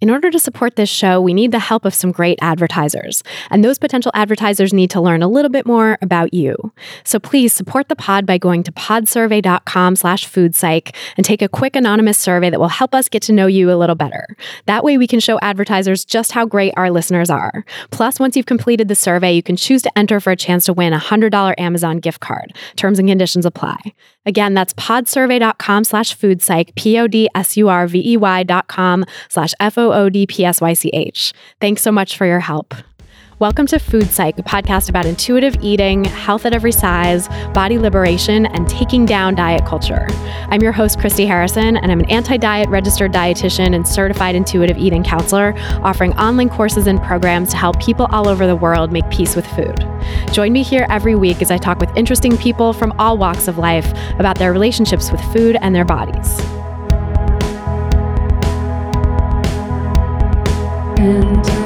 In order to support this show, we need the help of some great advertisers. And those potential advertisers need to learn a little bit more about you. So please support the pod by going to podsurvey.com slash foodpsych and take a quick anonymous survey that will help us get to know you a little better. That way we can show advertisers just how great our listeners are. Plus, once you've completed the survey, you can choose to enter for a chance to win a $100 Amazon gift card. Terms and conditions apply. Again, that's slash foodpsych, P-O-D-S-U-R-V-E-Y dot com slash F-O-O-D-P-S-Y-C-H. Thanks so much for your help. Welcome to Food Psych, a podcast about intuitive eating, health at every size, body liberation, and taking down diet culture. I'm your host, Christy Harrison, and I'm an anti diet registered dietitian and certified intuitive eating counselor, offering online courses and programs to help people all over the world make peace with food. Join me here every week as I talk with interesting people from all walks of life about their relationships with food and their bodies. Anti-diet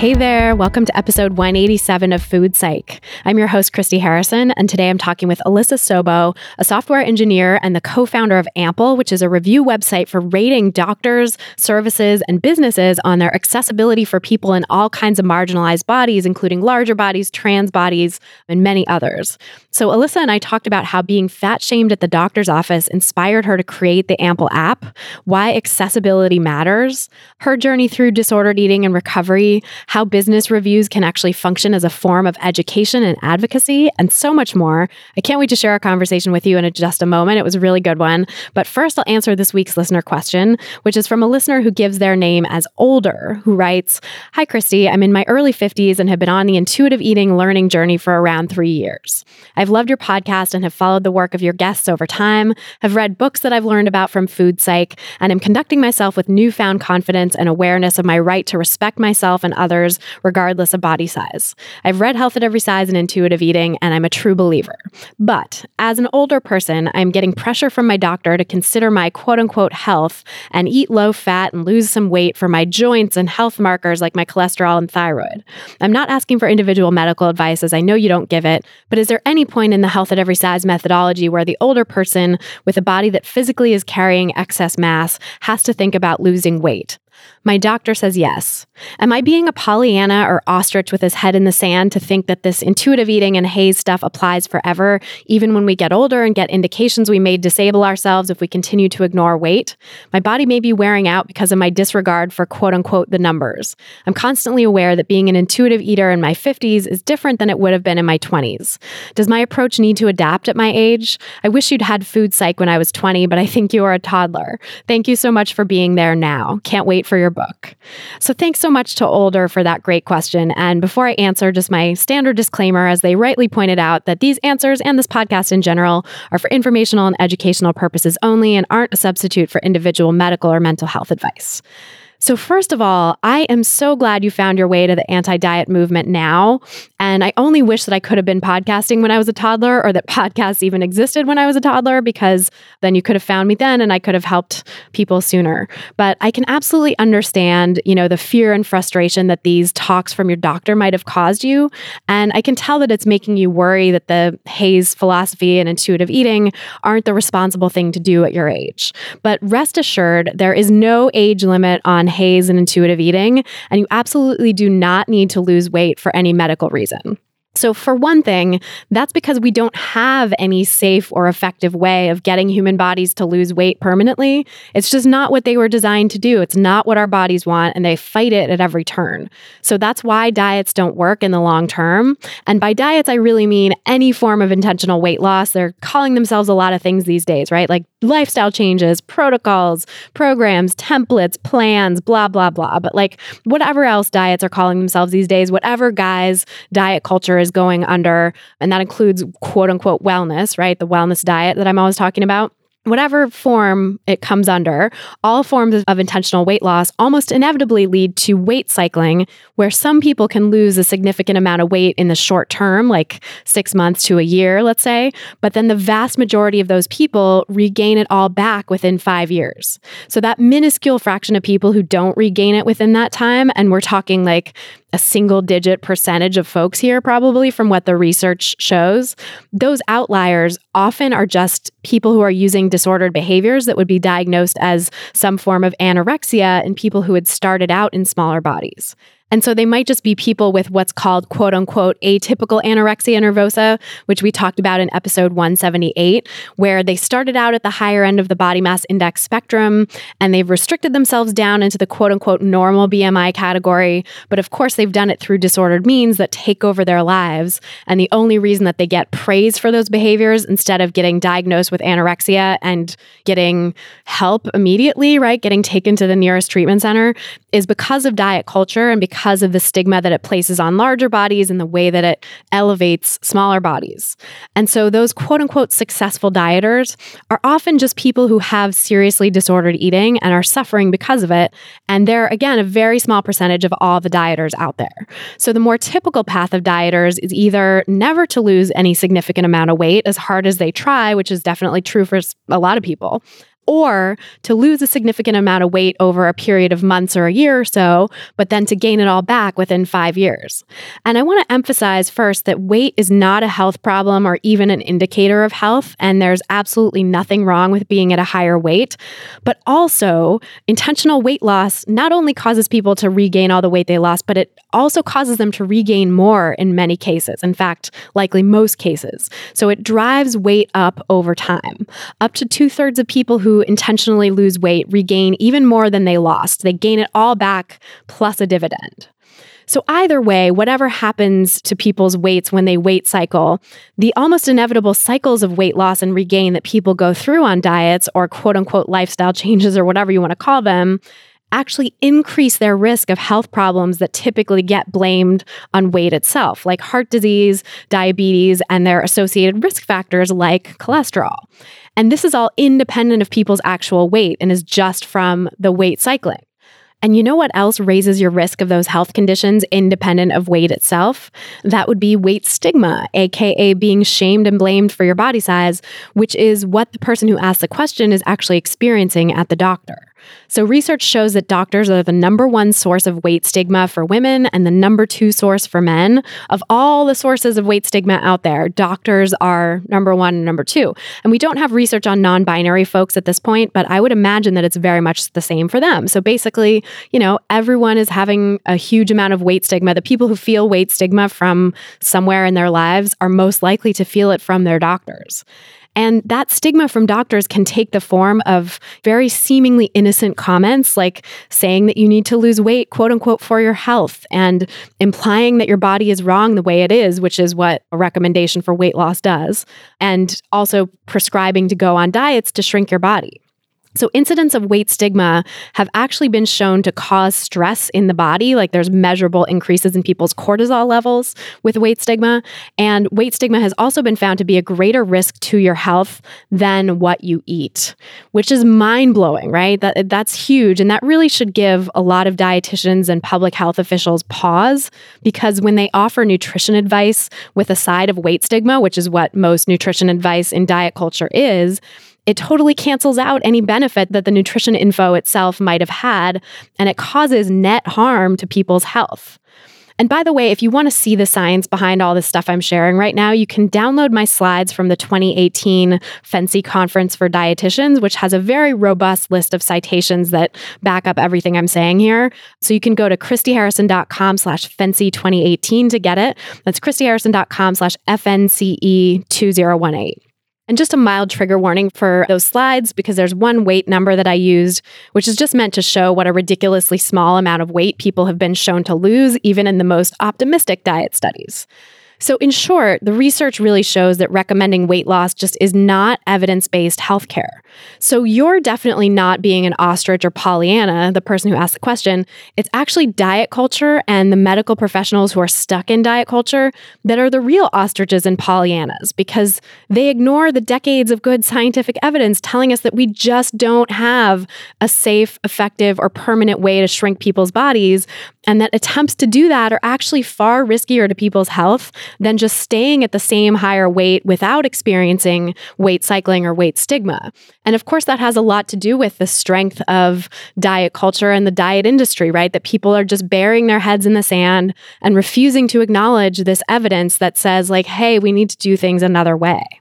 Hey there, welcome to episode 187 of Food Psych. I'm your host, Christy Harrison, and today I'm talking with Alissa Sobo, a software engineer and the co founder of Ample, which is a review website for rating doctors, services, and businesses on their accessibility for people in all kinds of marginalized bodies, including larger bodies, trans bodies, and many others. So, Alyssa and I talked about how being fat shamed at the doctor's office inspired her to create the Ample app, why accessibility matters, her journey through disordered eating and recovery, how business reviews can actually function as a form of education and advocacy, and so much more. I can't wait to share a conversation with you in just a moment. It was a really good one. But first, I'll answer this week's listener question, which is from a listener who gives their name as Older, who writes Hi, Christy. I'm in my early 50s and have been on the intuitive eating learning journey for around three years. I've loved your podcast and have followed the work of your guests over time, have read books that I've learned about from Food Psych, and am conducting myself with newfound confidence and awareness of my right to respect myself and others, regardless of body size. I've read Health at Every Size and Intuitive Eating, and I'm a true believer. But as an older person, I'm getting pressure from my doctor to consider my quote unquote health and eat low fat and lose some weight for my joints and health markers like my cholesterol and thyroid. I'm not asking for individual medical advice as I know you don't give it, but is there any point in the Health at Every Size methodology where the older person with a body that physically is carrying excess mass has to think about losing weight? My doctor says yes. Am I being a Pollyanna or ostrich with his head in the sand to think that this intuitive eating and HAES stuff applies forever, even when we get older and get indications we may disable ourselves if we continue to ignore weight? My body may be wearing out because of my disregard for quote unquote the numbers. I'm constantly aware that being an intuitive eater in my 50s is different than it would have been in my 20s. Does my approach need to adapt at my age? I wish you'd had food psych when I was 20, but I think you are a toddler. Thank you so much for being there now. Can't wait for your book. So thanks so much to Older for that great question. And before I answer, just my standard disclaimer, as they rightly pointed out, that these answers and this podcast in general are for informational and educational purposes only and aren't a substitute for individual medical or mental health advice. So, first of all, I am so glad you found your way to the anti diet movement now. And I only wish that I could have been podcasting when I was a toddler or that podcasts even existed when I was a toddler because then you could have found me then and I could have helped people sooner. But I can absolutely understand, you know, the fear and frustration that these talks from your doctor might have caused you. And I can tell that it's making you worry that the HAES philosophy and intuitive eating aren't the responsible thing to do at your age. But rest assured, there is no age limit on HAES and intuitive eating, and you absolutely do not need to lose weight for any medical reason. So, for one thing, that's because we don't have any safe or effective way of getting human bodies to lose weight permanently. It's just not what they were designed to do. It's not what our bodies want, and they fight it at every turn. So, that's why diets don't work in the long term. And by diets, I really mean any form of intentional weight loss. They're calling themselves a lot of things these days, right? Like lifestyle changes, protocols, programs, templates, plans, blah, blah, blah. But like whatever else diets are calling themselves these days, whatever guise diet culture is going under, and that includes quote unquote wellness, right? The wellness diet that I'm always talking about. whatever form it comes under, all forms of, intentional weight loss almost inevitably lead to weight cycling, where some people can lose a significant amount of weight in the short term, like six months to a year, let's say, but then the vast majority of those people regain it all back within five years. So that minuscule fraction of people who don't regain it within that time, and we're talking like a single digit percentage of folks here, probably from what the research shows. Those outliers often are just people who are using disordered behaviors that would be diagnosed as some form of anorexia in people who had started out in smaller bodies. And so they might just be people with what's called quote unquote atypical anorexia nervosa, which we talked about in episode 178, where they started out at the higher end of the body mass index spectrum and they've restricted themselves down into the quote unquote normal BMI category. But of course, they've done it through disordered means that take over their lives. And the only reason that they get praise for those behaviors instead of getting diagnosed with anorexia and getting help immediately, right? Getting taken to the nearest treatment center is because of diet culture and because of the stigma that it places on larger bodies and the way that it elevates smaller bodies. And so those quote unquote successful dieters are often just people who have seriously disordered eating and are suffering because of it. And they're, again, a very small percentage of all the dieters out there. So the more typical path of dieters is either never to lose any significant amount of weight as hard as they try, which is definitely true for a lot of people or to lose a significant amount of weight over a period of months or a year or so, but then to gain it all back within five years. And I want to emphasize first that weight is not a health problem or even an indicator of health, and there's absolutely nothing wrong with being at a higher weight. But also, intentional weight loss not only causes people to regain all the weight they lost, but it also causes them to regain more in many cases. In fact, likely most cases. So it drives weight up over time. Up to two thirds of people who intentionally lose weight regain even more than they lost. They gain it all back plus a dividend. So, either way, whatever happens to people's weights when they weight cycle, the almost inevitable cycles of weight loss and regain that people go through on diets or quote unquote lifestyle changes or whatever you want to call them actually increase their risk of health problems that typically get blamed on weight itself, like heart disease, diabetes, and their associated risk factors like cholesterol. And this is all independent of people's actual weight and is just from the weight cycling. And you know what else raises your risk of those health conditions independent of weight itself? That would be weight stigma, AKA being shamed and blamed for your body size, which is what the person who asked the question is actually experiencing at the doctor. So, research shows that doctors are the number one source of weight stigma for women and the number two source for men. Of all the sources of weight stigma out there, doctors are number one and number two. And we don't have research on non binary folks at this point, but I would imagine that it's very much the same for them. So, basically, you know, everyone is having a huge amount of weight stigma. The people who feel weight stigma from somewhere in their lives are most likely to feel it from their doctors. And that stigma from doctors can take the form of very seemingly innocent comments like saying that you need to lose weight, quote unquote, for your health, and implying that your body is wrong the way it is, which is what a recommendation for weight loss does, and also prescribing to go on diets to shrink your body. So, incidents of weight stigma have actually been shown to cause stress in the body. Like there's measurable increases in people's cortisol levels with weight stigma. And weight stigma has also been found to be a greater risk to your health than what you eat, which is mind blowing, right? That, that's huge. And that really should give a lot of dietitians and public health officials pause because when they offer nutrition advice with a side of weight stigma, which is what most nutrition advice in diet culture is, it totally cancels out any benefit that the nutrition info itself might have had, and it causes net harm to people's health. And by the way, if you want to see the science behind all this stuff I'm sharing right now, you can download my slides from the 2018 FNCE Conference for Dietitians, which has a very robust list of citations that back up everything I'm saying here. So you can go to christyharrison.com slash FNCE 2018 to get it. That's christyharrison.com slash FNCE 2018. And just a mild trigger warning for those slides because there's one weight number that I used, which is just meant to show what a ridiculously small amount of weight people have been shown to lose, even in the most optimistic diet studies. So, in short, the research really shows that recommending weight loss just is not evidence based healthcare. So, you're definitely not being an ostrich or Pollyanna, the person who asked the question. It's actually diet culture and the medical professionals who are stuck in diet culture that are the real ostriches and Pollyannas because they ignore the decades of good scientific evidence telling us that we just don't have a safe, effective, or permanent way to shrink people's bodies, and that attempts to do that are actually far riskier to people's health than just staying at the same higher weight without experiencing weight cycling or weight stigma. And of course, that has a lot to do with the strength of diet culture and the diet industry, right? That people are just burying their heads in the sand and refusing to acknowledge this evidence that says, like, hey, we need to do things another way.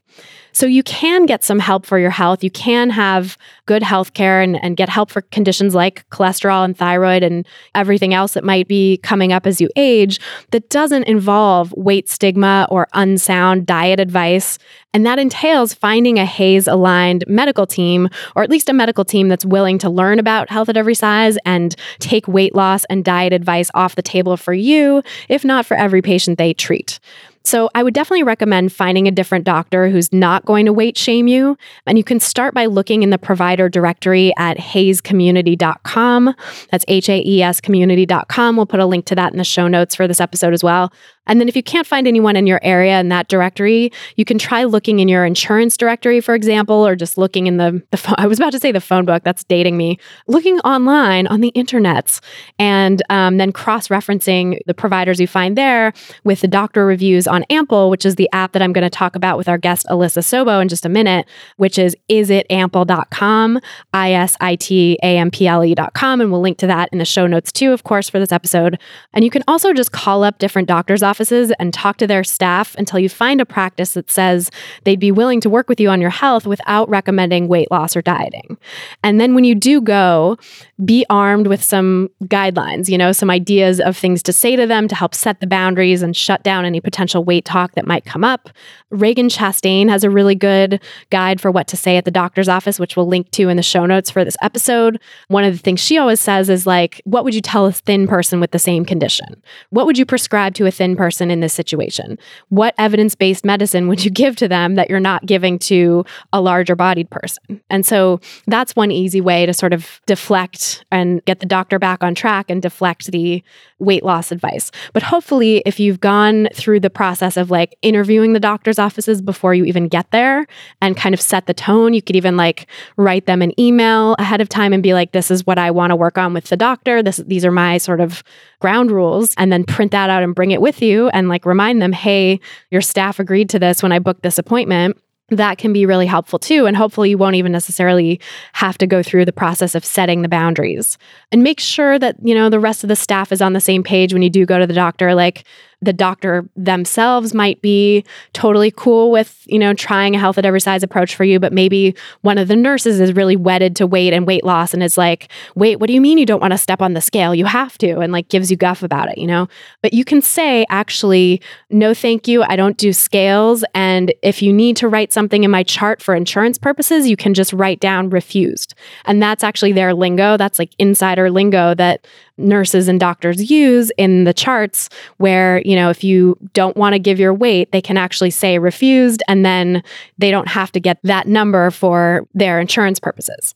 So you can get some help for your health. You can have good health care and, and get help for conditions like cholesterol and thyroid and everything else that might be coming up as you age that doesn't involve weight stigma or unsound diet advice. And that entails finding a HAES aligned medical team, or at least a medical team that's willing to learn about health at every size and take weight loss and diet advice off the table for you, if not for every patient they treat. So I would definitely recommend finding a different doctor who's not going to weight shame you. And you can start by looking in the provider directory at haescommunity.com. That's H A E S community.com. We'll put a link to that in the show notes for this episode as well. And then if you can't find anyone in your area in that directory, you can try looking in your insurance directory, for example, or just looking in the, the phone. I was about to say the phone book, that's dating me. Looking online on the internets and um, then cross referencing the providers you find there with the doctor reviews on Ample, which is the app that I'm going to talk about with our guest Alissa Sobo in just a minute, which is isitample.com, I S I T A M P L E.com. And we'll link to that in the show notes too, of course, for this episode. And you can also just call up different doctors' offices and talk to their staff until you find a practice that says they'd be willing to work with you on your health without recommending weight loss or dieting. And then when you do go, be armed with some guidelines, you know, some ideas of things to say to them to help set the boundaries and shut down any potential weight talk that might come up. Ragen Chastain has a really good guide for what to say at the doctor's office, which we'll link to in the show notes for this episode. One of the things she always says is like, what would you tell a thin person with the same condition? What would you prescribe to a thin person in this situation? What evidence based medicine would you give to them that you're not giving to a larger bodied person? And so that's one easy way to sort of deflect and get the doctor back on track and deflect the weight loss advice. But hopefully, if you've gone through the process of like interviewing the doctor's offices before you even get there and kind of set the tone, you could even like write them an email ahead of time and be like, this is what I want to work on with the doctor. This, these are my sort of ground rules, and then print that out and bring it with you and like remind them, hey, your staff agreed to this when I booked this appointment that can be really helpful too. And hopefully, you won't even necessarily have to go through the process of setting the boundaries. And make sure that, you know, the rest of the staff is on the same page when you do go to the doctor. Like, the doctor themselves might be totally cool with, you know, trying a health at every size approach for you, but maybe one of the nurses is really wedded to weight and weight loss and is like, wait, what do you mean you don't want to step on the scale? You have to, and like gives you guff about it, you know? But you can say, actually, no, thank you. I don't do scales. And if you need to write something in my chart for insurance purposes, you can just write down refused. And that's actually their lingo. That's like insider lingo that nurses and doctors use in the charts where, you know, if you don't want to give your weight, they can actually say refused and then they don't have to get that number for their insurance purposes.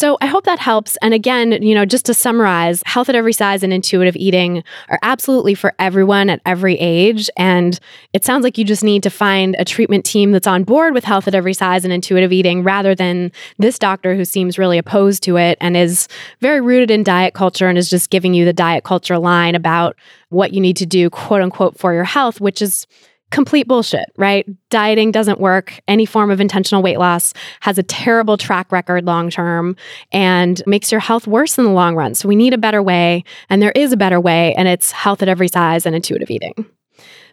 So I hope that helps. And again, you know, just to summarize, health at every size and intuitive eating are absolutely for everyone at every age. And it sounds like you just need to find a treatment team that's on board with health at every size and intuitive eating rather than this doctor who seems really opposed to it and is very rooted in diet culture and is just giving you the diet culture line about what you need to do, quote unquote, for your health, which is complete bullshit, right? Dieting doesn't work. Any form of intentional weight loss has a terrible track record long term and makes your health worse in the long run. So we need a better way, and there is a better way, and it's health at every size and intuitive eating.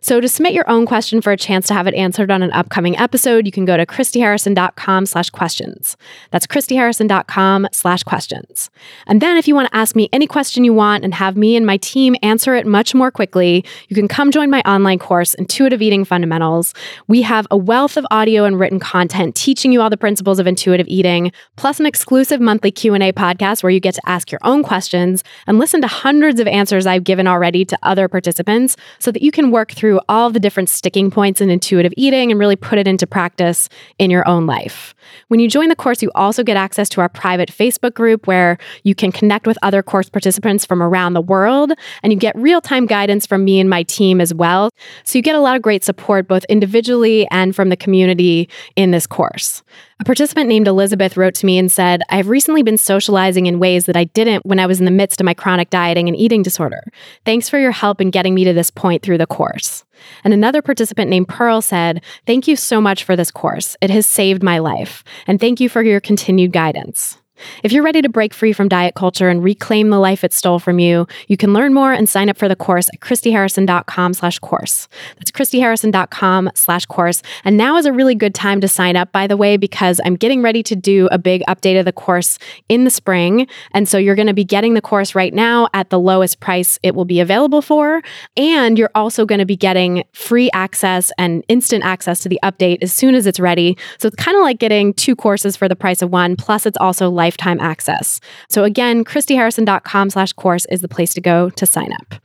So to submit your own question for a chance to have it answered on an upcoming episode, you can go to christyharrison.com slash questions. That's christyharrison.com slash questions. And then if you want to ask me any question you want and have me and my team answer it much more quickly, you can come join my online course, Intuitive Eating Fundamentals. We have a wealth of audio and written content teaching you all the principles of intuitive eating, plus an exclusive monthly Q&A podcast where you get to ask your own questions and listen to hundreds of answers I've given already to other participants so that you can work through through all the different sticking points in intuitive eating and really put it into practice in your own life. When you join the course, you also get access to our private Facebook group where you can connect with other course participants from around the world and you get real time guidance from me and my team as well. So you get a lot of great support both individually and from the community in this course. A participant named Elizabeth wrote to me and said, I've recently been socializing in ways that I didn't when I was in the midst of my chronic dieting and eating disorder. Thanks for your help in getting me to this point through the course. And another participant named Pearl said, Thank you so much for this course. It has saved my life. And thank you for your continued guidance. If you're ready to break free from diet culture and reclaim the life it stole from you, you can learn more and sign up for the course at christyharrison.com slash course. That's christyharrison.com slash course. And now is a really good time to sign up, by the way, because I'm getting ready to do a big update of the course in the spring. And so you're going to be getting the course right now at the lowest price it will be available for. And you're also going to be getting free access and instant access to the update as soon as it's ready. So it's kind of like getting two courses for the price of one. Plus, it's also like lifetime access. So again, christyharrison.com slash course is the place to go to sign up.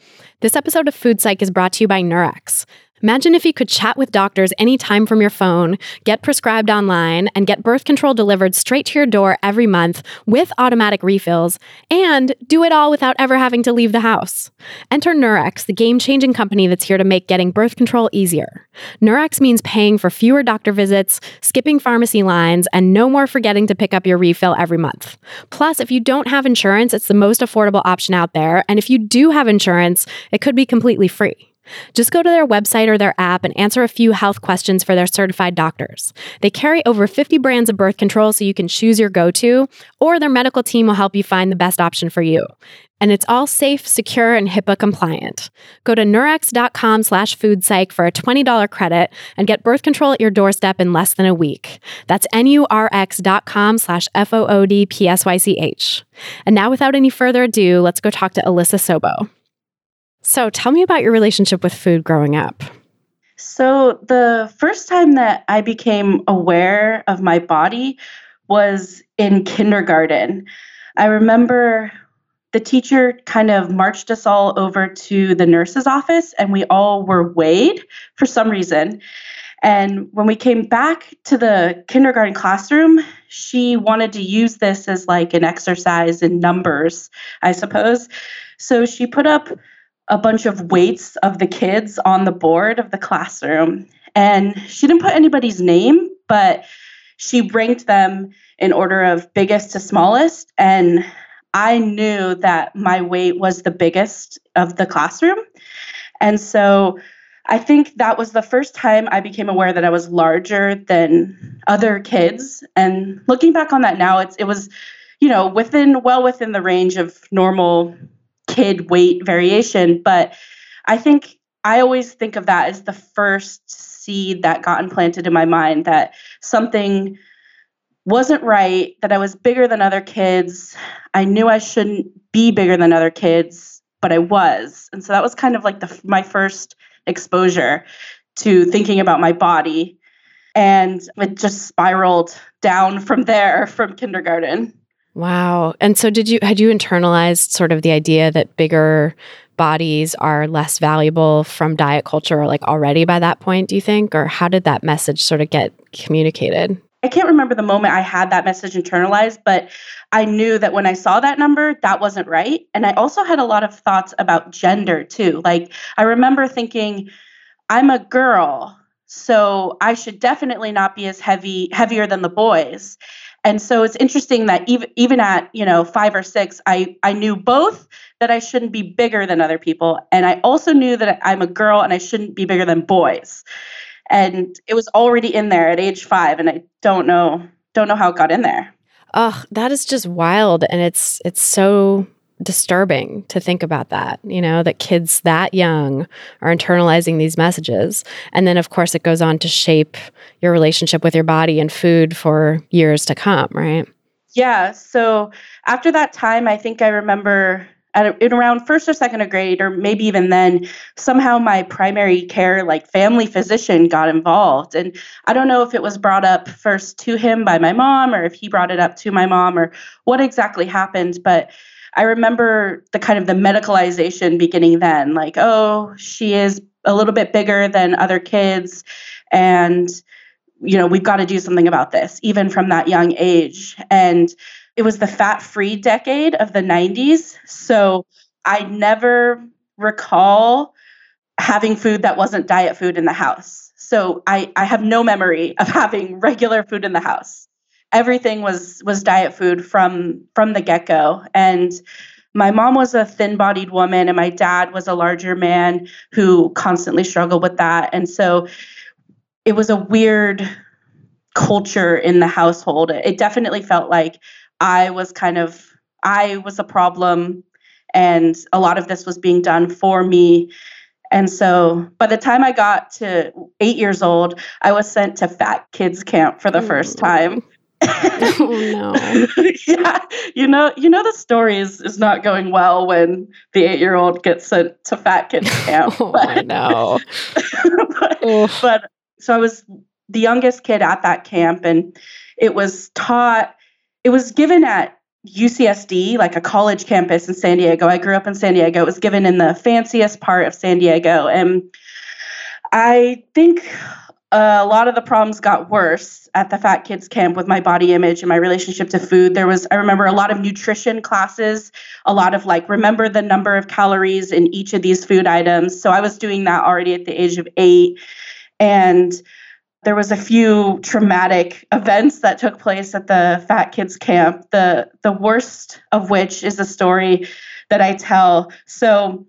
This episode of Food Psych is brought to you by Nurx. Imagine if you could chat with doctors anytime from your phone, get prescribed online, and get birth control delivered straight to your door every month with automatic refills, and do it all without ever having to leave the house. Enter Nurx, the game changing company that's here to make getting birth control easier. Nurx means paying for fewer doctor visits, skipping pharmacy lines, and no more forgetting to pick up your refill every month. Plus, if you don't have insurance, it's the most affordable option out there, and if you do have insurance, it could be completely free. Just go to their website or their app and answer a few health questions for their certified doctors. They carry over 50 brands of birth control so you can choose your go to, or their medical team will help you find the best option for you. And it's all safe, secure, and HIPAA compliant. Go to nurx.com slash foodpsych for a $20 credit and get birth control at your doorstep in less than a week. That's nurx.com slash F-O-O-D-P-S-Y-C-H. And now without any further ado, let's go talk to Alissa Sobo. So tell me about your relationship with food growing up. So, the first time that I became aware of my body was in kindergarten. I remember the teacher kind of marched us all over to the nurse's office, and we all were weighed for some reason. And when we came back to the kindergarten classroom, she wanted to use this as like an exercise in numbers, I suppose. So she put up a bunch of weights of the kids on the board of the classroom. And she didn't put anybody's name, but she ranked them in order of biggest to smallest. And I knew that my weight was the biggest of the classroom. And so I think that was the first time I became aware that I was larger than other kids. And looking back on that now, it's it was, you know, within well within the range of normal kid weight variation. But I think I always think of that as the first seed that got implanted in my mind that something wasn't right, that I was bigger than other kids. I knew I shouldn't be bigger than other kids, but I was. And so that was kind of like the my first exposure to thinking about my body. And it just spiraled down from there from kindergarten. Wow. And so did you had you internalized sort of the idea that bigger bodies are less valuable from diet culture like already by that point, do you think? Or how did that message sort of get communicated? I can't remember the moment I had that message internalized, but I knew that when I saw that number, that wasn't right. And I also had a lot of thoughts about gender too. Like I remember thinking, I'm a girl, so I should definitely not be as heavy heavier than the boys. And so it's interesting that even even at you know five or six, I I knew both that I shouldn't be bigger than other people, and I also knew that I'm a girl and I shouldn't be bigger than boys. And it was already in there at age five, and I don't know don't know how it got in there. Oh, that is just wild, and it's it's so disturbing to think about that, you know, that kids that young are internalizing these messages. And then, of course, it goes on to shape your relationship with your body and food for years to come, right? Yeah. So after that time, I think I remember at in around first or second grade, or maybe even then, somehow my primary care, like family physician, got involved. And I don't know if it was brought up first to him by my mom, or if he brought it up to my mom, or what exactly happened. But I remember the kind of the medicalization beginning then, like, oh, she is a little bit bigger than other kids and you know we've got to do something about this even from that young age. And it was the fat free decade of the 90s so i never recall having food that wasn't diet food in the house. So i i have no memory of having regular food in the house everything was was diet food from from the get-go and my mom was a thin-bodied woman and my dad was a larger man who constantly struggled with that and so it was a weird culture in the household. It definitely felt like I was kind of I was a problem and a lot of this was being done for me. And so by the time I got to 8 years old, I was sent to fat kids camp for the first time. oh no. yeah, you know, you know the story is, is not going well when the 8-year-old gets sent to fat kids camp. oh, I know. but, but so I was the youngest kid at that camp, and it was taught, it was given at UCSD, like a college campus in San Diego. I grew up in San Diego. It was given in the fanciest part of San Diego. And I think Uh, a lot of the problems got worse at the fat kids camp with my body image and my relationship to food. There was i remember a lot of nutrition classes a lot of like remember the number of calories in each of these food items. So i was doing that already at the age of eight. And there was a few traumatic events that took place at the fat kids camp the the worst of which is a story that i tell. So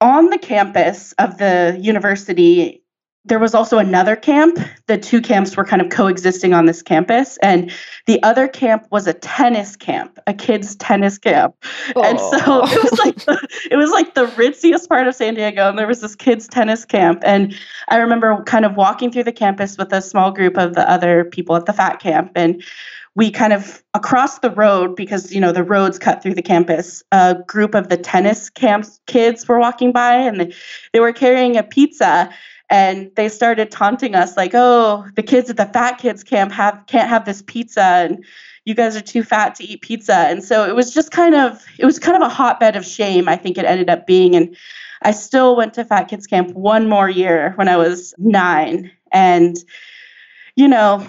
on the campus of the university there was also another camp. The two camps were kind of coexisting on this campus. And the other camp was a tennis camp a kids tennis camp. And so it was like the, it was like the ritziest part of San Diego. And there was this kids tennis camp. And I remember kind of walking through the campus with a small group of the other people at the fat camp. And we kind of across the road because you know the roads cut through the campus a group of the tennis camp kids were walking by. And they, they were carrying a pizza and they started taunting us like oh the kids at the fat kids camp have can't have this pizza and you guys are too fat to eat pizza. And so it was just kind of it was kind of a hotbed of shame i think it ended up being. And i still went to fat kids camp one more year when i was nine. And you know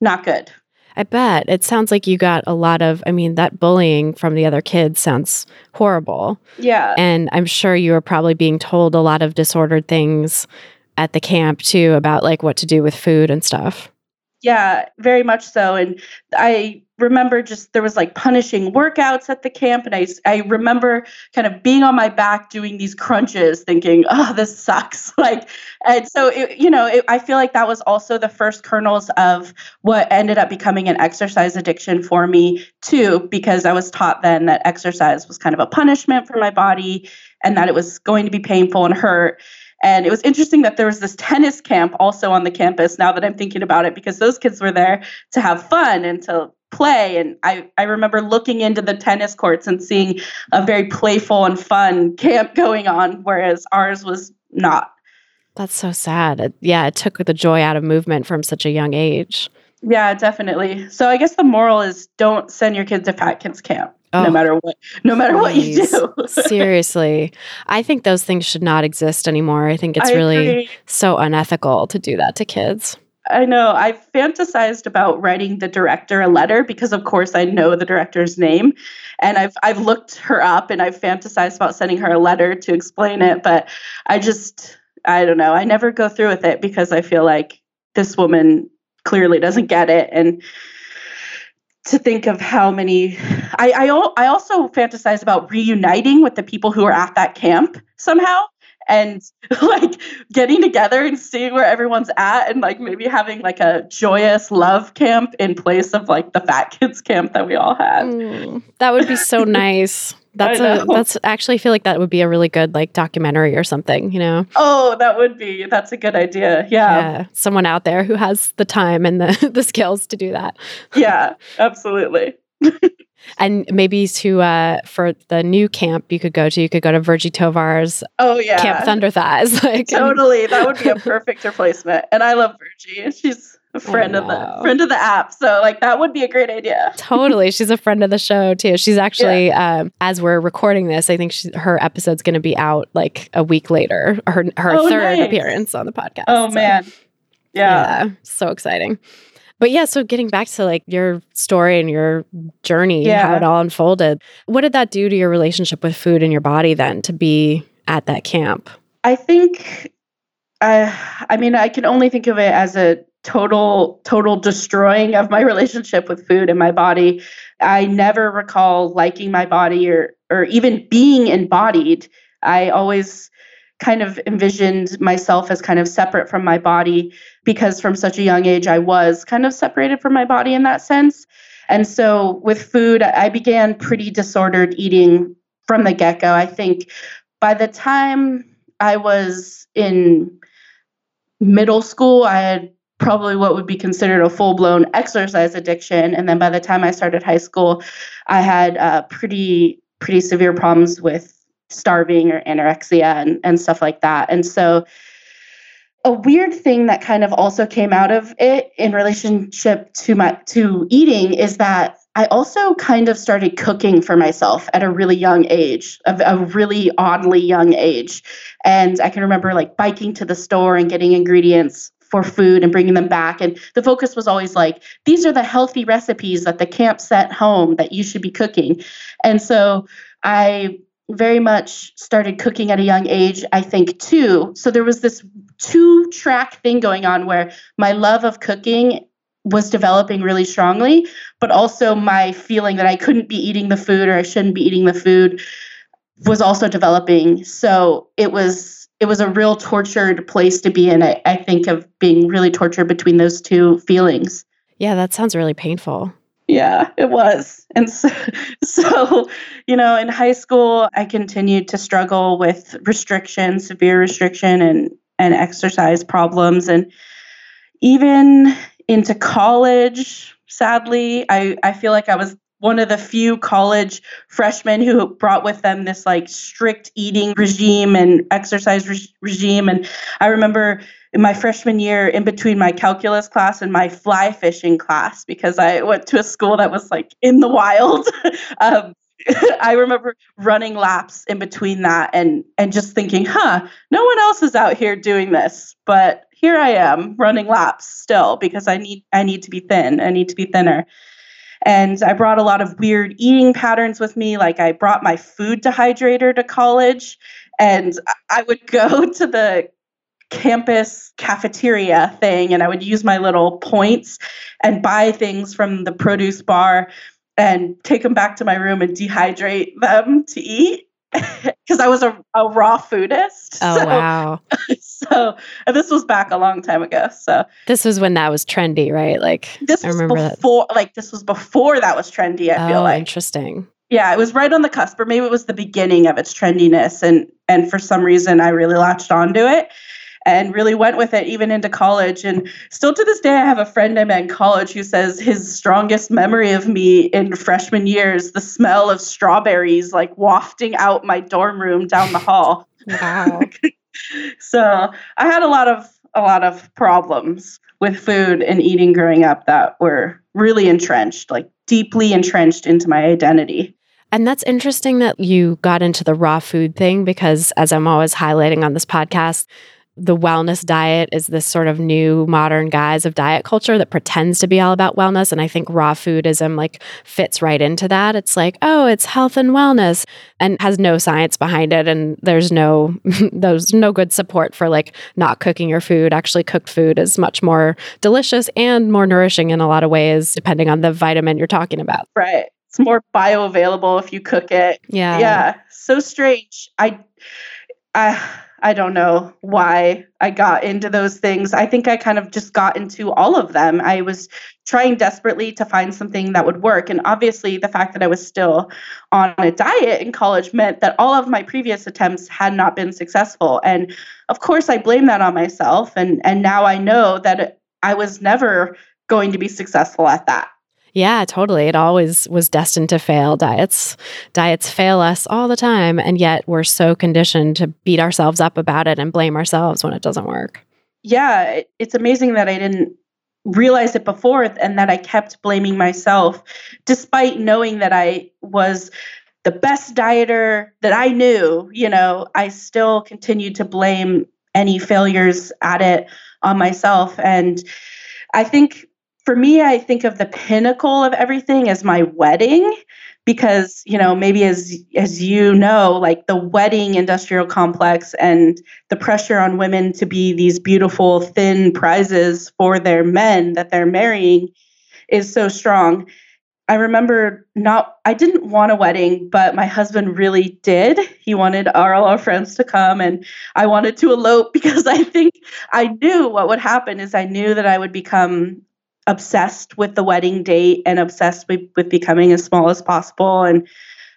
not good. I bet. It sounds like you got a lot of, I mean, that bullying from the other kids sounds horrible. yeah. And I'm sure you were probably being told a lot of disordered things at the camp too about like what to do with food and stuff. Yeah, very much so. And I remember just there was like punishing workouts at the camp, and I I remember kind of being on my back doing these crunches, thinking, "Oh, this sucks." Like, and so it, you know, it, I feel like that was also the first kernels of what ended up becoming an exercise addiction for me too, because I was taught then that exercise was kind of a punishment for my body, and that it was going to be painful and hurt. And it was interesting that there was this tennis camp also on the campus now that I'm thinking about it, because those kids were there to have fun and to play. And I, I remember looking into the tennis courts and seeing a very playful and fun camp going on, whereas ours was not. That's so sad. It- yeah, it took the joy out of movement from such a young age. Yeah, definitely. So I guess the moral is don't send your kids to fat kids camp, Oh, no matter what, no matter what you do. Seriously. I think those things should not exist anymore. I think it's I really agree. so unethical to do that to kids. I know. I fantasized about writing the director a letter because, of course, I know the director's name, and I've I've looked her up and I've fantasized about sending her a letter to explain it. But I just I don't know. I never go through with it because I feel like this woman clearly doesn't get it, and to think of how many I I, I also fantasize about reuniting with the people who are at that camp somehow and like getting together and seeing where everyone's at and like maybe having like a joyous love camp in place of like the fat kids camp that we all had. Mm, that would be so nice. That's a that's actually I feel like that would be a really good like documentary or something, you know. Oh, that would be that's a good idea. Yeah. Someone out there who has the time and the the skills to do that. Yeah, absolutely. And maybe to uh for the new camp you could go to, you could go to Virgie Tovar's Oh yeah. Camp Thunder Thighs. Like Totally. That would be a perfect replacement. And I love Virgie. She's friend of the friend of the app. So like that would be a great idea. totally. She's a friend of the show too. She's actually, um, as we're recording this, I think she, her episode's going to be out like a week later. Her her Oh, third nice. appearance on the podcast. Oh So, man. Yeah. so exciting. But yeah, so getting back to like your story and your journey, how it all unfolded. What did that do to your relationship with food and your body then to be at that camp? I think I I mean I can only think of it as a total total destroying of my relationship with food and my body. I never recall liking my body or or even being embodied. I always kind of envisioned myself as kind of separate from my body because from such a young age I was kind of separated from my body in that sense. And so with food, I began pretty disordered eating from the get go. I think by the time I was in middle school, I had probably what would be considered a full blown exercise addiction. And then by the time I started high school, I had uh, pretty pretty severe problems with starving or anorexia and, and stuff like that. And so a weird thing that kind of also came out of it in relationship to my to eating is that I also kind of started cooking for myself at a really young age, a, a really oddly young age. And I can remember like biking to the store and getting ingredients for food and bringing them back. And the focus was always like, these are the healthy recipes that the camp sent home that you should be cooking. And so I very much started cooking at a young age, I think, too. So there was this two track thing going on where my love of cooking was developing really strongly, but also my feeling that I couldn't be eating the food or I shouldn't be eating the food was also developing. So it was it was a real tortured place to be in. I, I think of being really tortured between those two feelings. Yeah, that sounds really painful. Yeah, it was. And so, so, you know, in high school, I continued to struggle with restriction, severe restriction, and and exercise problems, and even into college. Sadly, I I feel like I was one of the few college freshmen who brought with them this like strict eating regime and exercise re- regime. And I remember in my freshman year, in between my calculus class and my fly fishing class, because I went to a school that was like in the wild. um, I remember running laps in between that and and just thinking, huh, no one else is out here doing this, but here I am running laps still because I need I need to be thin. I need to be thinner. And I brought a lot of weird eating patterns with me. Like I brought my food dehydrator to college, and I- would go to the campus cafeteria thing and I would use my little points and buy things from the produce bar and take them back to my room and dehydrate them to eat because I was a, a raw foodist. Oh, so, wow. So and this was back a long time ago. So This was when that was trendy, right? Like, this I was remember that. before, like this was before that was trendy. I feel oh, like interesting. yeah, it was right on the cusp, or maybe it was the beginning of its trendiness, and and for some reason I really latched onto it and really went with it even into college. And still to this day, I have a friend I met in college who says his strongest memory of me in freshman years, the smell of strawberries like wafting out my dorm room down the hall. Wow. so I had a lot of a lot of problems with food and eating growing up that were really entrenched, like deeply entrenched into my identity. And that's interesting that you got into the raw food thing because, as I'm always highlighting on this podcast, the wellness diet is this sort of new modern guise of diet culture that pretends to be all about wellness. And I think raw foodism like fits right into that. It's like, oh, it's health and wellness and has no science behind it. And there's no there's no good support for like not cooking your food. Actually, cooked food is much more delicious and more nourishing in a lot of ways, depending on the vitamin you're talking about. Right. It's more bioavailable if you cook it. Yeah. yeah so strange i i i don't know why i got into those things. I think i kind of just got into all of them. I was trying desperately to find something that would work and obviously the fact that i was still on a diet in college meant that all of my previous attempts had not been successful and of course i blame that on myself and and now i know that i was never going to be successful at that Yeah, totally. It always was destined to fail. Diets diets fail us all the time and yet we're so conditioned to beat ourselves up about it and blame ourselves when it doesn't work. yeah, it's amazing that I didn't realize it before and that I kept blaming myself despite knowing that I was the best dieter that I knew, you know, I still continued to blame any failures at it on myself. And I think for me, I think of the pinnacle of everything as my wedding because you know maybe as as you know like the wedding industrial complex and the pressure on women to be these beautiful thin prizes for their men that they're marrying is so strong. I remember not i didn't want a wedding but my husband really did. He wanted all our friends to come and i wanted to elope because i think i knew what would happen is i knew that i would become obsessed with the wedding date and obsessed with, with becoming as small as possible. And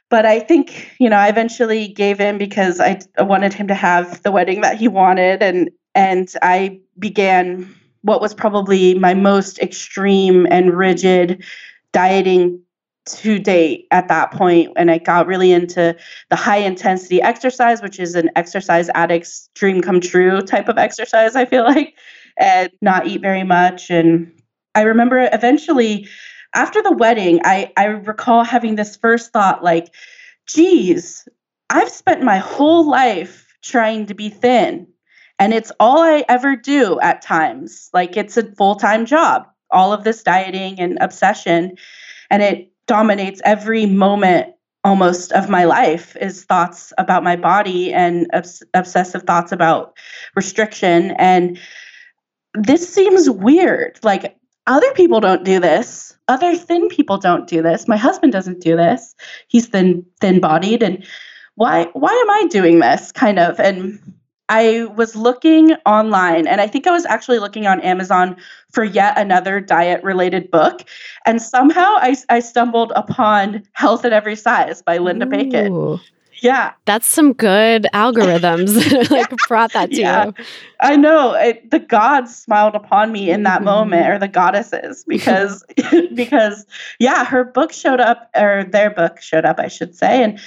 but i think you know i eventually gave in because I, I wanted him to have the wedding that he wanted. And and i began what was probably my most extreme and rigid dieting to date at that point. And i got really into the high intensity exercise which is an exercise addict's dream come true type of exercise i feel like and not eat very much. And I remember eventually after the wedding, I, I recall having this first thought like, geez, I've spent my whole life trying to be thin. And it's all I ever do at times. Like it's a full time job, all of this dieting and obsession. And it dominates every moment almost of my life is thoughts about my body and obs- obsessive thoughts about restriction. And this seems weird. Like other people don't do this. Other thin people don't do this. My husband doesn't do this. He's thin thin bodied and why why am I doing this kind of and I was looking online and I think I was actually looking on Amazon for yet another diet related book and somehow I, I stumbled upon Health at Every Size by Linda Bacon. Yeah, that's some good algorithms like brought that to Yeah. you. I know it, the gods smiled upon me in that Mhm. moment, or the goddesses, because because yeah, her book showed up, or their book showed up, I should say, and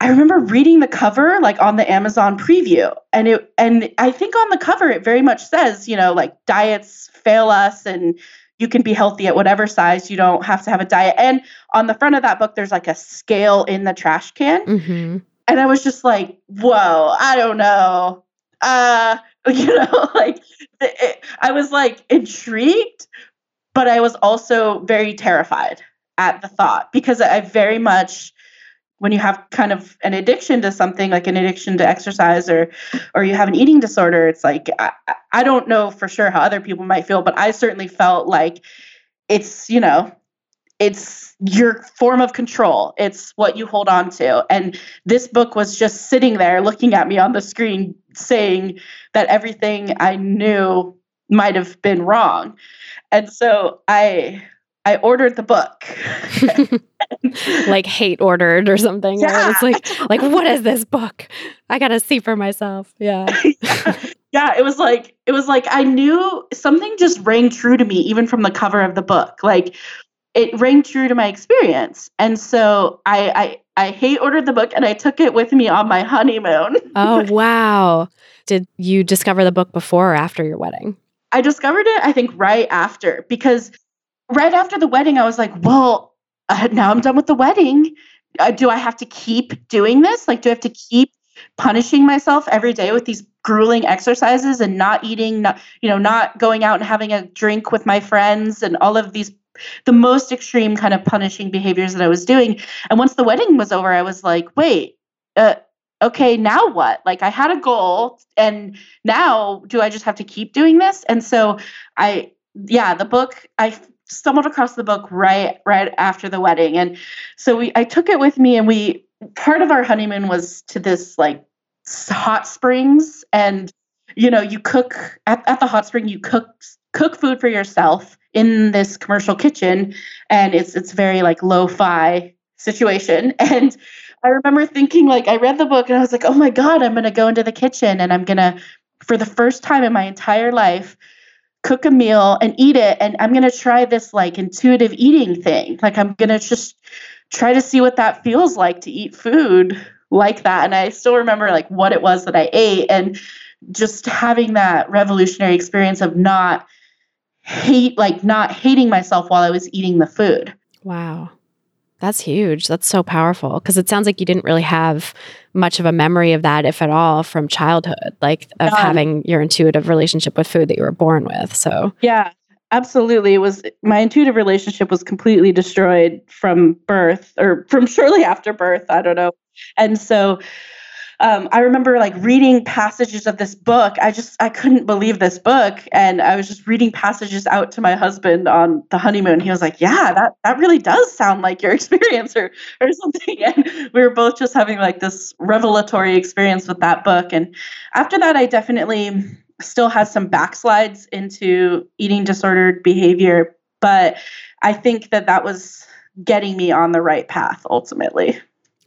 I remember reading the cover like on the Amazon preview, and it and I think on the cover it very much says, you know, like diets fail us, and you can be healthy at whatever size. You don't have to have a diet, and on the front of that book, there's like a scale in the trash can, hmm and I was just like, "Whoa, I don't know." Uh, you know, like it, I was like intrigued, but I was also very terrified at the thought because I very much when you have kind of an addiction to something like an addiction to exercise or or you have an eating disorder it's like I, I- I don't know for sure how other people might feel but I certainly felt like it's you know it's your form of control it's what you hold on to and this book was just sitting there looking at me on the screen saying that everything i knew might have been wrong and so i i ordered the book like hate ordered or something. Yeah. It's like like what is this book? I gotta see for myself. Yeah. yeah it was like it was like i knew something just rang true to me even from the cover of the book like it rang true to my experience and so i i, I hate ordered the book and i took it with me on my honeymoon Oh wow. Did you discover the book before or after your wedding? I discovered it, I think, right after because right after the wedding, I was like, well, uh, now I'm done with the wedding. Uh, do I have to keep doing this? Like, do I have to keep punishing myself every day with these grueling exercises and not eating, not, you know, not going out and having a drink with my friends and all of these the most extreme kind of punishing behaviors that I was doing. And once the wedding was over, I was like, wait, uh, okay, now what? Like I had a goal and now do I just have to keep doing this? And so I yeah, the book I stumbled across the book right right after the wedding and so we I took it with me and we part of our honeymoon was to this like hot springs and you know you cook at, at the hot spring you cook cook food for yourself in this commercial kitchen and it's it's very like lo-fi situation and I remember thinking like I read the book and I was like, "Oh my god, I'm going to go into the kitchen and I'm going to for the first time in my entire life cook a meal and eat it and I'm going to try this like intuitive eating thing. Like I'm going to just try to see what that feels like to eat food like that." And I still remember like what it was that I ate and just having that revolutionary experience of not hate like not hating myself while I was eating the food. Wow. That's huge. That's so powerful because it sounds like you didn't really have much of a memory of that, if at all, from childhood, like of None. having your intuitive relationship with food that you were born with. So, Yeah, absolutely. It was my intuitive relationship was completely destroyed from birth or from shortly after birth. I don't know. And so um, I remember like reading passages of this book. I just I couldn't believe this book, and I was just reading passages out to my husband on the honeymoon. He was like, "Yeah, that that really does sound like your experience, or or something." And we were both just having like this revelatory experience with that book. And after that, I definitely still had some backslides into eating disordered behavior, but I think that that was getting me on the right path ultimately.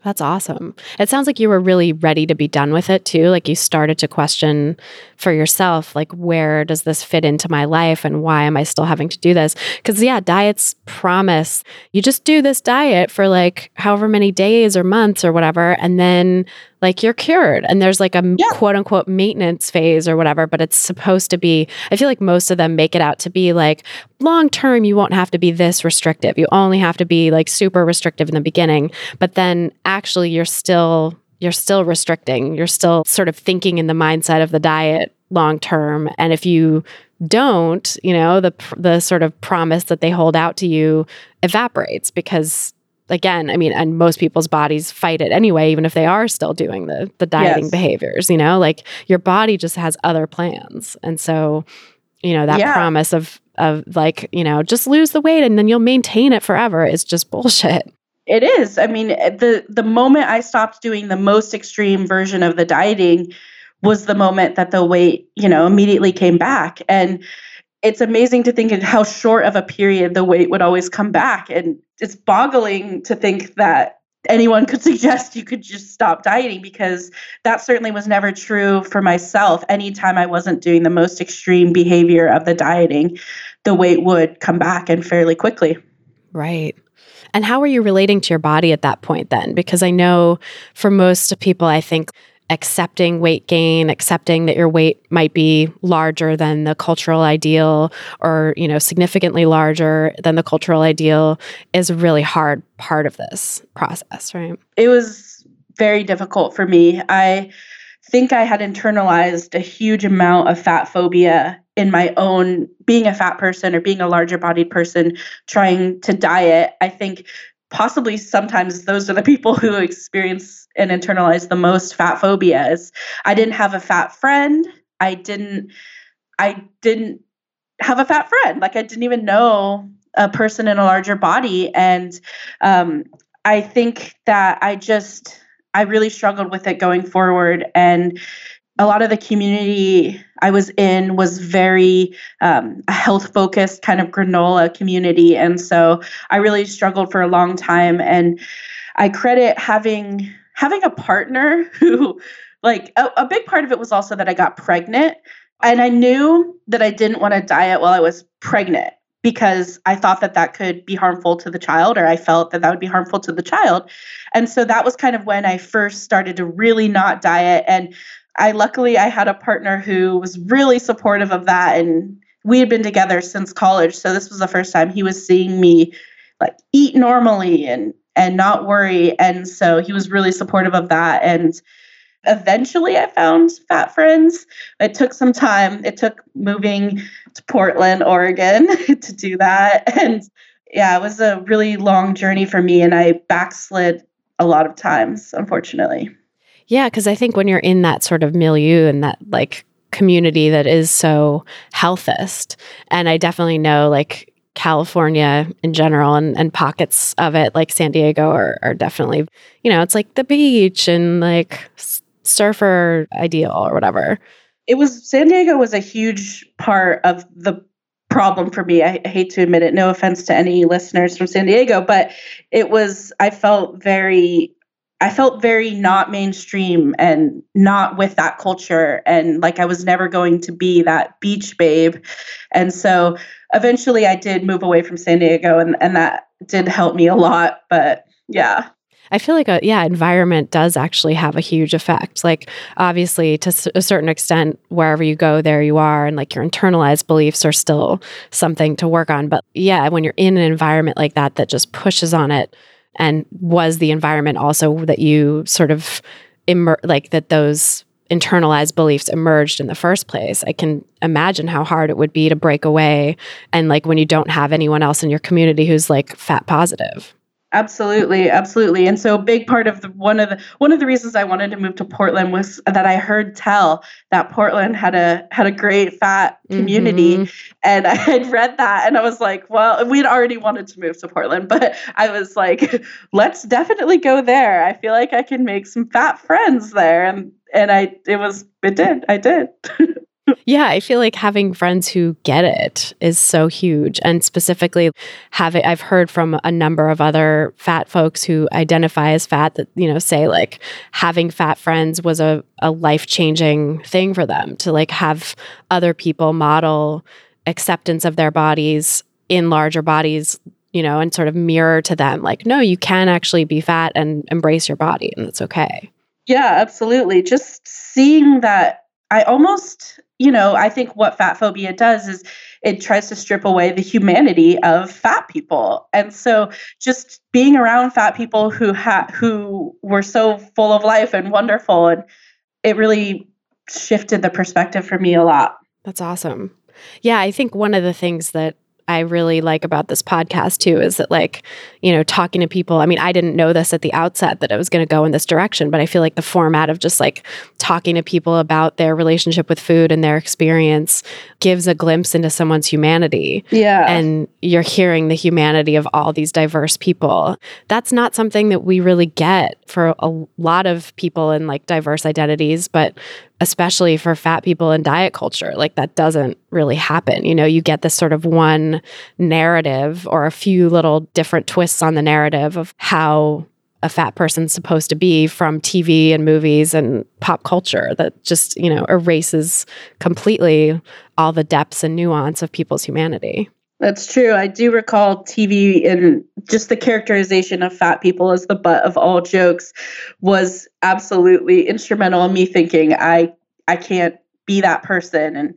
That's awesome. It sounds like you were really ready to be done with it too. Like you started to question for yourself, like, where does this fit into my life and why am I still having to do this? Because, yeah, diets promise you just do this diet for like however many days or months or whatever. And then like you're cured. And there's like a Yeah. quote unquote maintenance phase or whatever, but it's supposed to be, I feel like most of them make it out to be like long term, you won't have to be this restrictive. You only have to be like super restrictive in the beginning. But then actually, you're still you're still restricting. You're still sort of thinking in the mindset of the diet long term. And if you don't, you know, the the sort of promise that they hold out to you evaporates because again, I mean, and most people's bodies fight it anyway, even if they are still doing the the dieting Yes. behaviors, you know, like your body just has other plans. And so, you know, that Yeah. promise of of like, you know, just lose the weight and then you'll maintain it forever is just bullshit. It is. I mean, eh, the the moment I stopped doing the most extreme version of the dieting was the moment that the weight, you know, immediately came back. And it's amazing to think of how short of a period the weight would always come back. And it's boggling to think that anyone could suggest you could just stop dieting because that certainly was never true for myself. Anytime I wasn't doing the most extreme behavior of the dieting, the weight would come back and fairly quickly. Right. And how are you relating to your body at that point then? Because I know for most people, I think accepting weight gain, accepting that your weight might be larger than the cultural ideal or, you know, significantly larger than the cultural ideal is a really hard part of this process, right? it was very difficult for me. I think I had internalized a huge amount of fat phobia in my own being a fat person or being a larger bodied person trying to diet. I think possibly sometimes those are the people who experience and internalize the most fat phobias. I didn't have a fat friend. I didn't I didn't have a fat friend. Like I didn't even know a person in a larger body and um, I think that I just I really struggled with it going forward and a lot of the community I was in was very um, a health focused kind of granola community. And so I really struggled for a long time. And I credit having having a partner who like a, a big part of it was also that I got pregnant. And I knew that I didn't want to diet while I was pregnant because I thought that that could be harmful to the child, or I felt that that would be harmful to the child. And so that was kind of when I first started to really not diet. And I luckily I had a partner who was really supportive of that and we had been together since college so this was the first time he was seeing me like eat normally and and not worry. And so he was really supportive of that. And eventually I found fat friends. It took some time. It took moving to Portland Oregon to do that. And yeah it was a really long journey for me and I backslid a lot of times unfortunately. Yeah, because I think when you're in that sort of milieu and that like community that is so healthist, and I definitely know like California in general and, and pockets of it, like San Diego, are, are definitely, you know, it's like the beach and like surfer ideal or whatever. it was San Diego was a huge part of the problem for me. I, I hate to admit it. No offense to any listeners from San Diego, but it was I felt very I felt very not mainstream and not with that culture and like I was never going to be that beach babe. And so eventually I did move away from San Diego and and that did help me a lot, but yeah. I feel like a yeah, environment does actually have a huge effect. Like obviously to s- a certain extent wherever you go there you are and like your internalized beliefs are still something to work on, but yeah, when you're in an environment like that that just pushes on it and was the environment also that you sort of immer- like that those internalized beliefs emerged in the first place. I can imagine how hard it would be to break away and like when you don't have anyone else in your community who's like fat positive. Absolutely, absolutely. And so a big part of the one of the one of the reasons I wanted to move to Portland was that I heard tell that Portland had a had a great fat community Mhm. and I had read that and I was like, well, we'd already wanted to move to Portland, but I was like, let's definitely go there. I feel like I can make some fat friends there and and I it was it did. I did. Yeah, I feel like having friends who get it is so huge. And specifically, having I've heard from a number of other fat folks who identify as fat that, you know, say like having fat friends was a, a life changing thing for them to like have other people model acceptance of their bodies in larger bodies, you know, and sort of mirror to them like, no, you can actually be fat and embrace your body and it's okay. Yeah, absolutely. Just seeing that, I almost, you know, I think what fat phobia does is it tries to strip away the humanity of fat people. And so just being around fat people who had who were so full of life and wonderful and it really shifted the perspective for me a lot. That's awesome. Yeah, I think one of the things that I really like about this podcast too is that, like, you know, talking to people. I mean, I didn't know this at the outset that it was going to go in this direction, but I feel like the format of just like talking to people about their relationship with food and their experience gives a glimpse into someone's humanity. Yeah. And you're hearing the humanity of all these diverse people. That's not something that we really get for a lot of people in like diverse identities, but especially for fat people in diet culture. Like that doesn't really happen. You know, you get this sort of one narrative or a few little different twists on the narrative of how a fat person's supposed to be from TV and movies and pop culture that just, you know, erases completely all the depths and nuance of people's humanity. That's true. I do recall TV and just the characterization of fat people as the butt of all jokes was absolutely instrumental in me thinking I I can't be that person and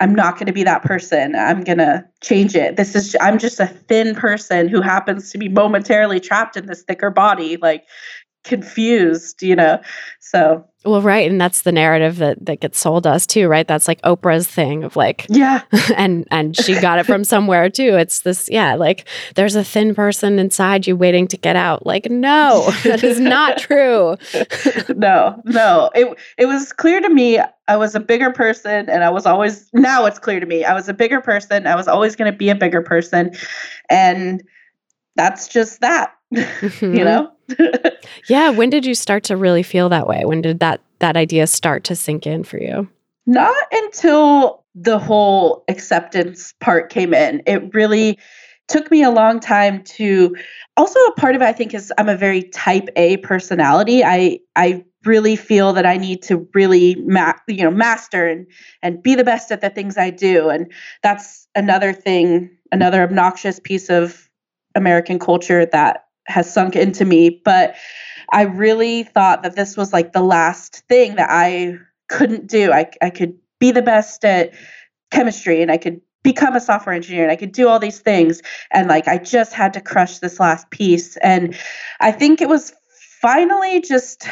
I'm not going to be that person. I'm going to change it. This is I'm just a thin person who happens to be momentarily trapped in this thicker body like confused, you know. So, Well, right, and that's the narrative that that gets sold us too, right? That's like Oprah's thing of like yeah. and and she got it from somewhere too. It's this yeah, like there's a thin person inside you waiting to get out. Like no, that is not true. no, no. It it was clear to me I was a bigger person and I was always now it's clear to me. I was a bigger person. I was always going to be a bigger person and that's just that, you mm-hmm. know? Yeah, when did you start to really feel that way? When did that that idea start to sink in for you? Not until the whole acceptance part came in. It really took me a long time to also a part of it I think is I'm a very type A personality. I I really feel that I need to really ma- you know master and and be the best at the things I do and that's another thing another obnoxious piece of American culture that has sunk into me but I really thought that this was like the last thing that I couldn't do. I, I could be the best at chemistry and I could become a software engineer and I could do all these things. And like, I just had to crush this last piece. And I think it was finally just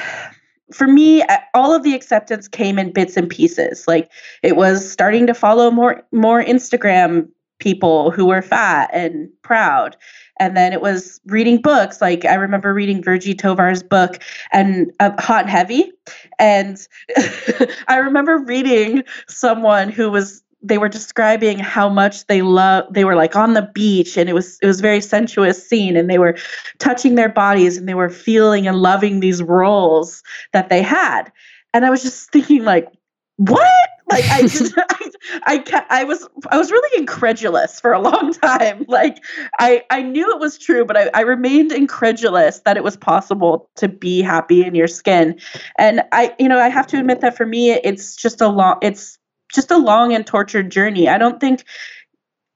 for me all of the acceptance came in bits and pieces like it was starting to follow more more instagram people who were fat and proud and then it was reading books. Like i remember reading virgie tovar's book and uh, hot and heavy. And i remember reading someone who was they were describing how much they love they were like on the beach and it was it was very sensuous scene and they were touching their bodies and they were feeling and loving these roles that they had. And i was just thinking like what like i just I, I i was i was really incredulous for a long time like i i knew it was true but i, I remained incredulous that it was possible to be happy in your skin and i you know i have to admit that for me it's just a long it's just a long and tortured journey i don't think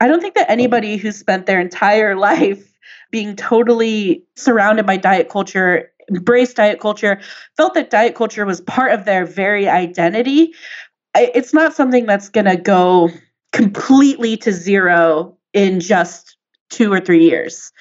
i don't think that anybody who spent their entire life being totally surrounded by diet culture, embraced diet culture, felt that diet culture was part of their very identity. It's not something that's going to go completely to zero in just two or three years.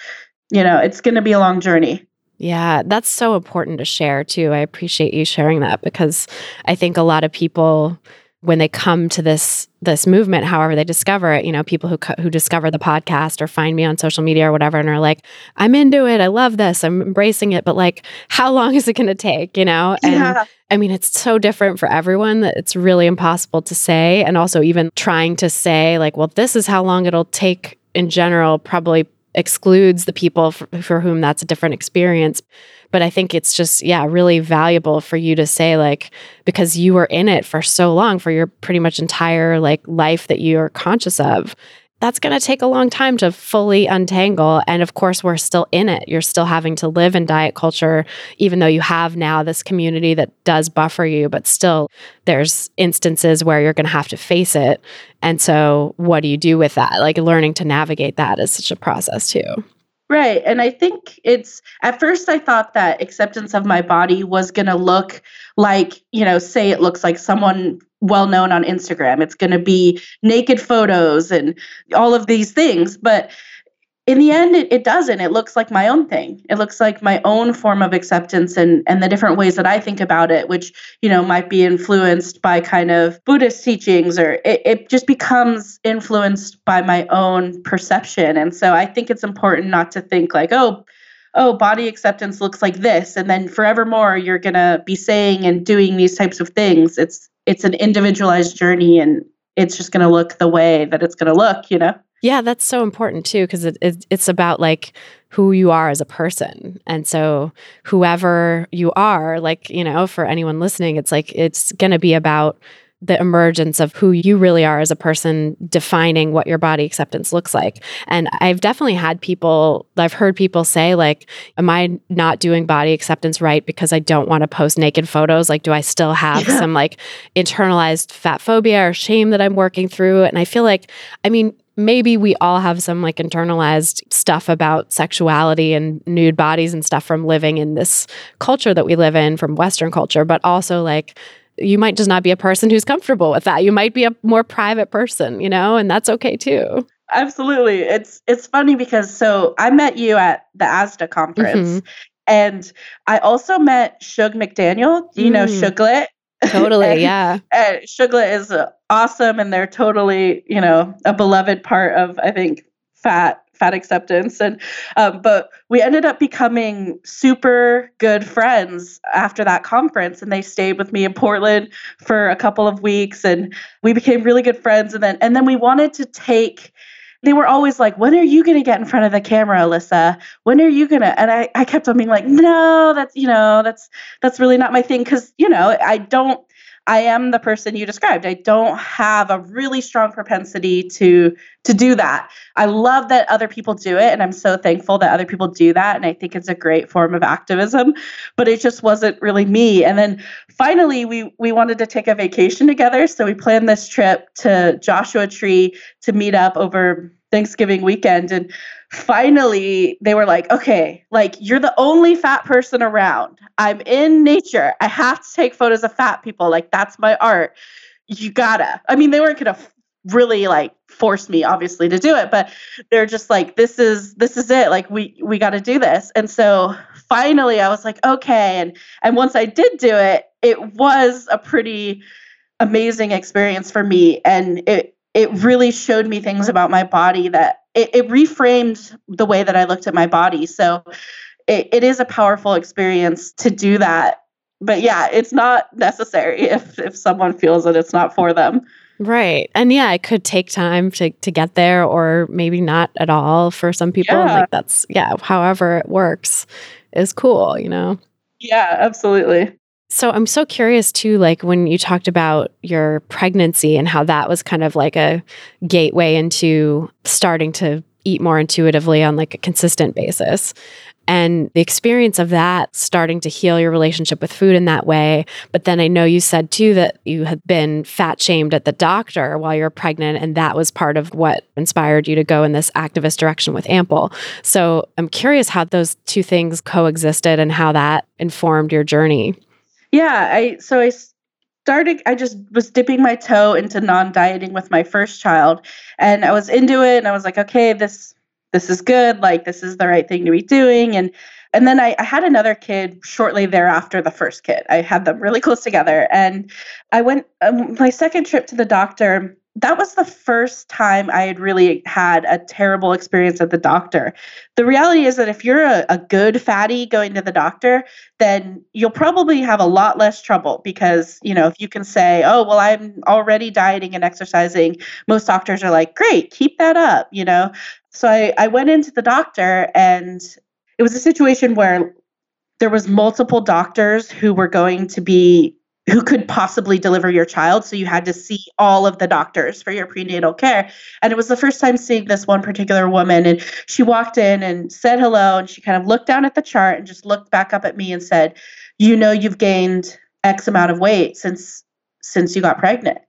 You know, it's going to be a long journey. Yeah, that's so important to share too. I appreciate you sharing that because I think a lot of people when they come to this this movement however they discover it you know people who who discover the podcast or find me on social media or whatever and are like i'm into it i love this i'm embracing it but like how long is it going to take you know and yeah. I mean, it's so different for everyone that it's really impossible to say. And also, even trying to say, like, well, this is how long it'll take in general, probably excludes the people for, for whom that's a different experience. But I think it's just, yeah, really valuable for you to say, like, because you were in it for so long, for your pretty much entire like life that you're conscious of that's going to take a long time to fully untangle. And of course, we're still in it. You're still having to live in diet culture, even though you have now this community that does buffer you, but still there's instances where you're going to have to face it. And so, what do you do with that? Like, learning to navigate that is such a process, too. Right. And I think it's at first I thought that acceptance of my body was going to look like, you know, say it looks like someone well known on Instagram. It's going to be naked photos and all of these things. But in the end, it, it doesn't. It looks like my own thing. It looks like my own form of acceptance and, and the different ways that I think about it, which, you know, might be influenced by kind of Buddhist teachings or it, it just becomes influenced by my own perception. And so I think it's important not to think like, oh, oh, body acceptance looks like this. And then forevermore you're gonna be saying and doing these types of things. It's it's an individualized journey and it's just gonna look the way that it's gonna look, you know? Yeah, that's so important too, because it, it, it's about like who you are as a person. And so, whoever you are, like, you know, for anyone listening, it's like it's going to be about the emergence of who you really are as a person defining what your body acceptance looks like. And I've definitely had people, I've heard people say, like, am I not doing body acceptance right because I don't want to post naked photos? Like, do I still have Yeah. some like internalized fat phobia or shame that I'm working through? And I feel like, I mean, maybe we all have some like internalized stuff about sexuality and nude bodies and stuff from living in this culture that we live in from Western culture, but also like you might just not be a person who's comfortable with that. You might be a more private person, you know, and that's okay too. Absolutely. It's it's funny because so I met you at the ASDAH conference and I also met Shoog McDaniel. Do you know Mm. Shuglet? Totally. And- yeah. uh, Shuglet is awesome, and they're totally, you know, a beloved part of I think fat fat acceptance. And um, but we ended up becoming super good friends after that conference, and they stayed with me in Portland for a couple of weeks, and we became really good friends. And then and then we wanted to take. They were always like, "When are you going to get in front of the camera, Alissa? When are you going to?" And I, I kept on being like, "No, that's you know, that's that's really not my thing because you know I don't I am the person you described. I don't have a really strong propensity to to do that. I love that other people do it and I'm so thankful that other people do that and I think it's a great form of activism, but it just wasn't really me. And then finally we we wanted to take a vacation together, so we planned this trip to Joshua Tree to meet up over Thanksgiving weekend and finally they were like, okay, like you're the only fat person around. I'm in nature. I have to take photos of fat people. Like that's my art. You gotta. I mean, they weren't gonna really like force me obviously to do it, but they're just like, this is this is it. Like we we gotta do this. And so finally I was like, okay. And and once I did do it, it was a pretty amazing experience for me. And it it really showed me things about my body that it, it reframed the way that I looked at my body. So it, it is a powerful experience to do that. But yeah, it's not necessary if if someone feels that it's not for them. Right. And yeah, it could take time to, to get there or maybe not at all for some people. Yeah. like that's yeah, however it works is cool, you know. Yeah, absolutely. So I'm so curious too, like when you talked about your pregnancy and how that was kind of like a gateway into starting to eat more intuitively on like a consistent basis. and the experience of that starting to heal your relationship with food in that way. But then I know you said too that you had been fat shamed at the doctor while you were pregnant, and that was part of what inspired you to go in this activist direction with Ample. So I'm curious how those two things coexisted and how that informed your journey. Yeah, I so I started I just was dipping my toe into non-dieting with my first child and I was into it and I was like, okay, this this is good, like this is the right thing to be doing and and then I, I had another kid shortly thereafter the first kid. I had them really close together and I went um, my second trip to the doctor that was the first time I had really had a terrible experience at the doctor. The reality is that if you're a, a, good fatty going to the doctor, then you'll probably have a lot less trouble because, you know, if you can say, oh, well, I'm already dieting and exercising, most doctors are like, great, keep that up, you know? So I, I went into the doctor and it was a situation where there was multiple doctors who were going to be who could possibly deliver your child. So you had to see all of the doctors for your prenatal care. And it was the first time seeing this one particular woman. And she walked in and said hello. And she kind of looked down at the chart and just looked back up at me and said, You know, you've gained X amount of weight since since you got pregnant.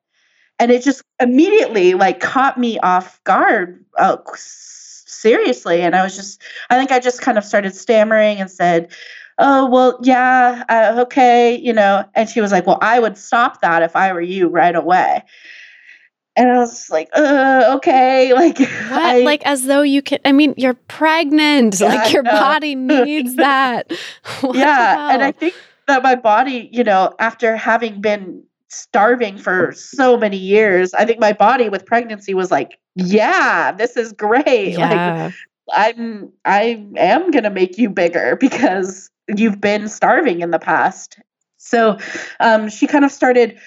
And it just immediately like caught me off guard. Uh, seriously and i was just i think i just kind of started stammering and said oh well yeah uh, okay you know and she was like well i would stop that if i were you right away. And i was like uh, okay like what? I, like as though you can i mean you're pregnant. Yeah, like your body needs that. Yeah and i think that my body you know after having been starving for so many years i think my body with pregnancy was like yeah this is great. Yeah. like i'm i am gonna make you bigger because you've been starving in the past. So um, she kind of started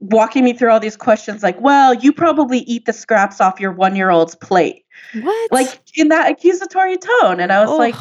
walking me through all these questions like, well, you probably eat the scraps off your one year old's plate. What? Like in that accusatory tone. And I was oh. like,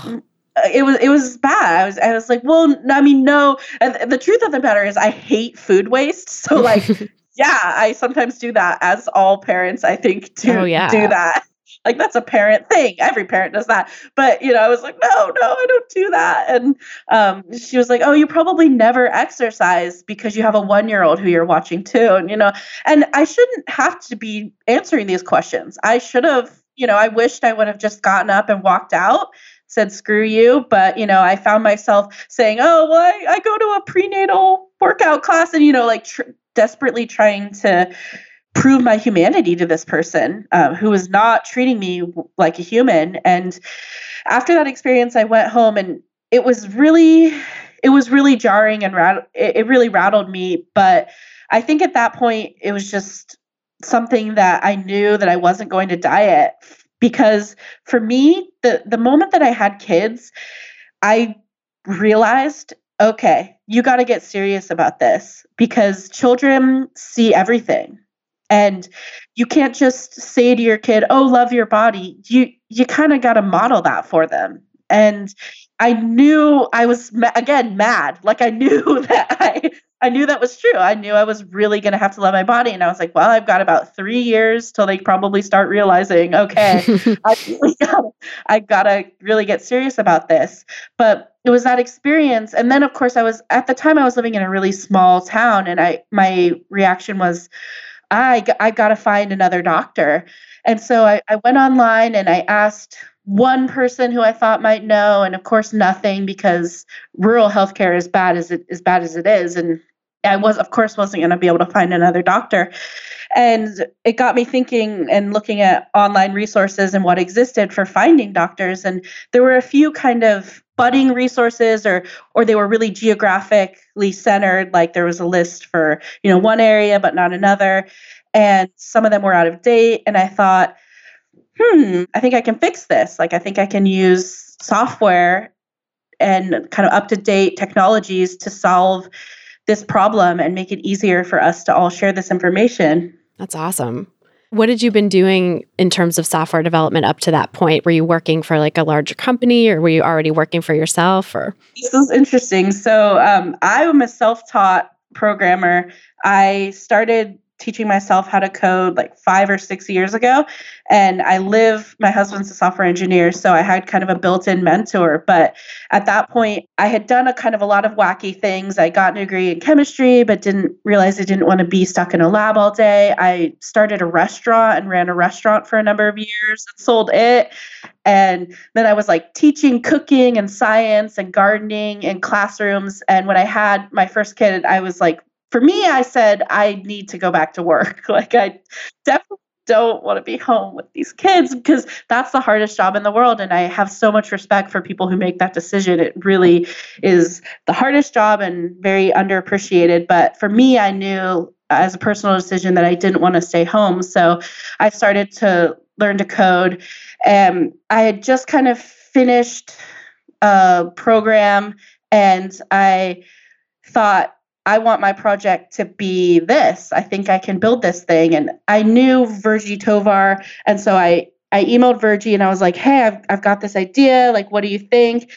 uh, it was it was bad. I was I was like, well, I mean, no. And the truth of the matter is, I hate food waste. So like, yeah, I sometimes do that. As all parents, I think do oh, yeah. do that like that's a parent thing. Every parent does that. But you know, I was like, no, no, I don't do that. And um, she was like, oh, you probably never exercise because you have a one year old who you're watching too. And you know, and I shouldn't have to be answering these questions. I should have, you know, I wished I would have just gotten up and walked out said screw you but you know i found myself saying oh well i, I go to a prenatal workout class and you know like tr- desperately trying to prove my humanity to this person um, who was not treating me like a human. And after that experience i went home and it was really it was really jarring and it, it really rattled me. But i think at that point it was just something that i knew that i wasn't going to diet because for me the the moment that i had kids i realized okay you got to get serious about this because children see everything and you can't just say to your kid oh love your body. You you kind of got to model that for them. And i knew i was again mad. Like i knew that i i knew that was true. I knew i was really going to have to love my body. And i was like well i've got about three years till they probably start realizing okay i really gotta, i gotta really get serious about this. But it was that experience. And then of course i was at the time i was living in a really small town. And i my reaction was I, I got to find another doctor. And so I, I went online and I asked one person who I thought might know, and of course nothing because rural healthcare is bad as it as bad as it is. And I was, of course, wasn't going to be able to find another doctor. And it got me thinking and looking at online resources and what existed for finding doctors. And there were a few kind of budding resources or or they were really geographically centered like there was a list for you know one area but not another and some of them were out of date and i thought hmm i think i can fix this. Like i think i can use software and kind of up to date technologies to solve this problem and make it easier for us to all share this information. That's awesome what had you been doing in terms of software development up to that point? Were you working for like a larger company or were you already working for yourself or? This is interesting. So um, I'm a self-taught programmer. I started teaching myself how to code like five or six years ago. And I live, my husband's a software engineer, so I had kind of a built in mentor. But at that point, I had done a kind of a lot of wacky things. I got a degree in chemistry, but didn't realize I didn't want to be stuck in a lab all day. I started a restaurant and ran a restaurant for a number of years and sold it. And then I was like teaching cooking and science and gardening in classrooms. And when I had my first kid, I was like, for me, I said, I need to go back to work. Like, I definitely don't want to be home with these kids because that's the hardest job in the world. And I have so much respect for people who make that decision. It really is the hardest job and very underappreciated. But for me, I knew as a personal decision that I didn't want to stay home. So I started to learn to code. And I had just kind of finished a program and I thought, I want my project to be this. I think I can build this thing. And I knew Virgie Tovar. And so I, I emailed Virgie and I was like, hey, I've, I've got this idea. Like, what do you think?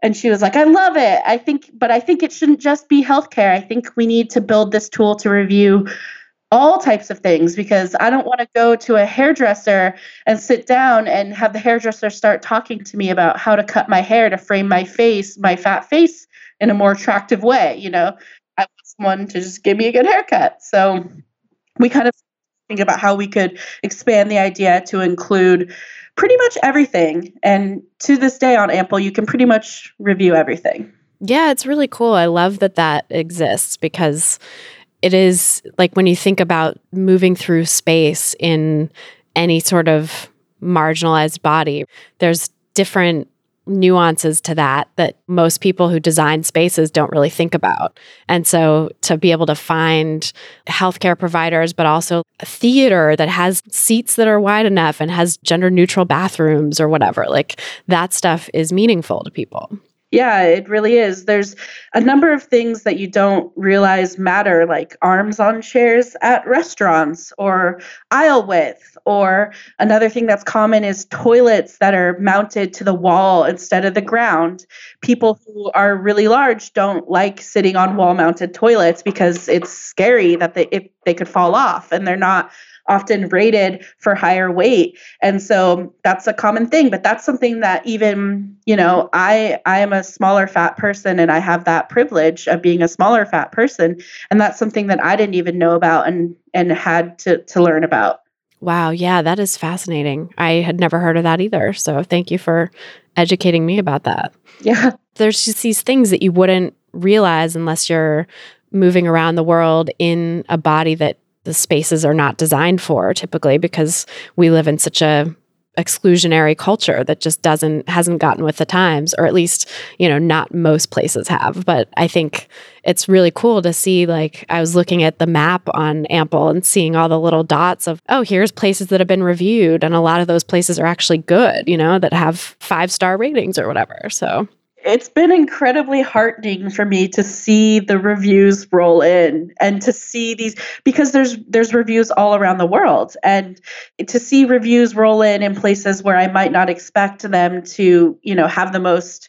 And she was like, I love it. I think, but I think it shouldn't just be healthcare. I think we need to build this tool to review all types of things because I don't want to go to a hairdresser and sit down and have the hairdresser start talking to me about how to cut my hair to frame my face, my fat face in a more attractive way. You know, I want someone to just give me a good haircut. So we kind of think about how we could expand the idea to include pretty much everything. And to this day on Ample, you can pretty much review everything. Yeah, it's really cool. I love that that exists because it is like when you think about moving through space in any sort of marginalized body, there's different nuances to that that most people who design spaces don't really think about. And so to be able to find healthcare providers, but also a theater that has seats that are wide enough and has gender neutral bathrooms or whatever, like that stuff is meaningful to people. Yeah, it really is. There's a number of things that you don't realize matter, like arms on chairs at restaurants or aisle width. Or another thing that's common is toilets that are mounted to the wall instead of the ground. People who are really large don't like sitting on wall mounted toilets because it's scary that they, if they could fall off and they're not often rated for higher weight and so that's a common thing but that's something that even you know i i am a smaller fat person and i have that privilege of being a smaller fat person and that's something that i didn't even know about and and had to to learn about Wow, yeah, that is fascinating. I had never heard of that either. So thank you for educating me about that. yeah There's just these things that you wouldn't realize unless you're moving around the world in a body that the spaces are not designed for typically because we live in such a exclusionary culture that just doesn't hasn't gotten with the times or at least you know not most places have. But i think it's really cool to see like i was looking at the map on ample and seeing all the little dots of oh here's places that have been reviewed and a lot of those places are actually good you know that have five star ratings or whatever. So it's been incredibly heartening for me to see the reviews roll in and to see these because there's there's reviews all around the world and to see reviews roll in in places where I might not expect them to, you know, have the most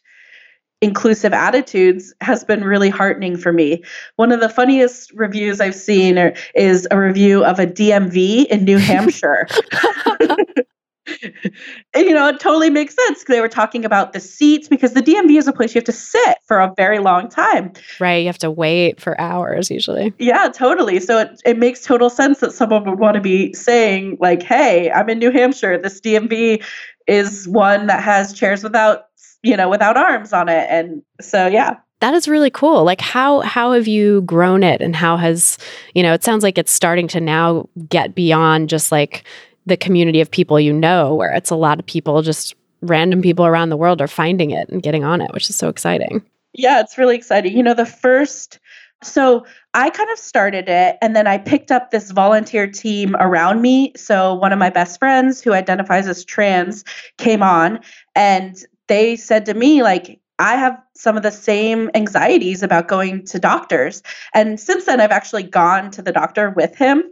inclusive attitudes has been really heartening for me. One of the funniest reviews I've seen are, is a review of a DMV in New Hampshire. and you know, it totally makes sense. They were talking about the seats because the DMV is a place you have to sit for a very long time. right you have to wait for hours usually Yeah, totally. So it, it makes total sense that someone would want to be saying, like, hey, I'm in New Hampshire. This DMV is one that has chairs without, you know, without arms on it. And so, yeah. that is really cool like how how have you grown it and how has you know it sounds like it's starting to now get beyond just like the community of people you know where it's a lot of people just random people around the world are finding it and getting on it which is so exciting Yeah, it's really exciting. You know, the first, so I kind of started it and then I picked up this volunteer team around me. So one of my best friends who identifies as trans came on and they said to me, like, I have some of the same anxieties about going to doctors. And since then I've actually gone to the doctor with him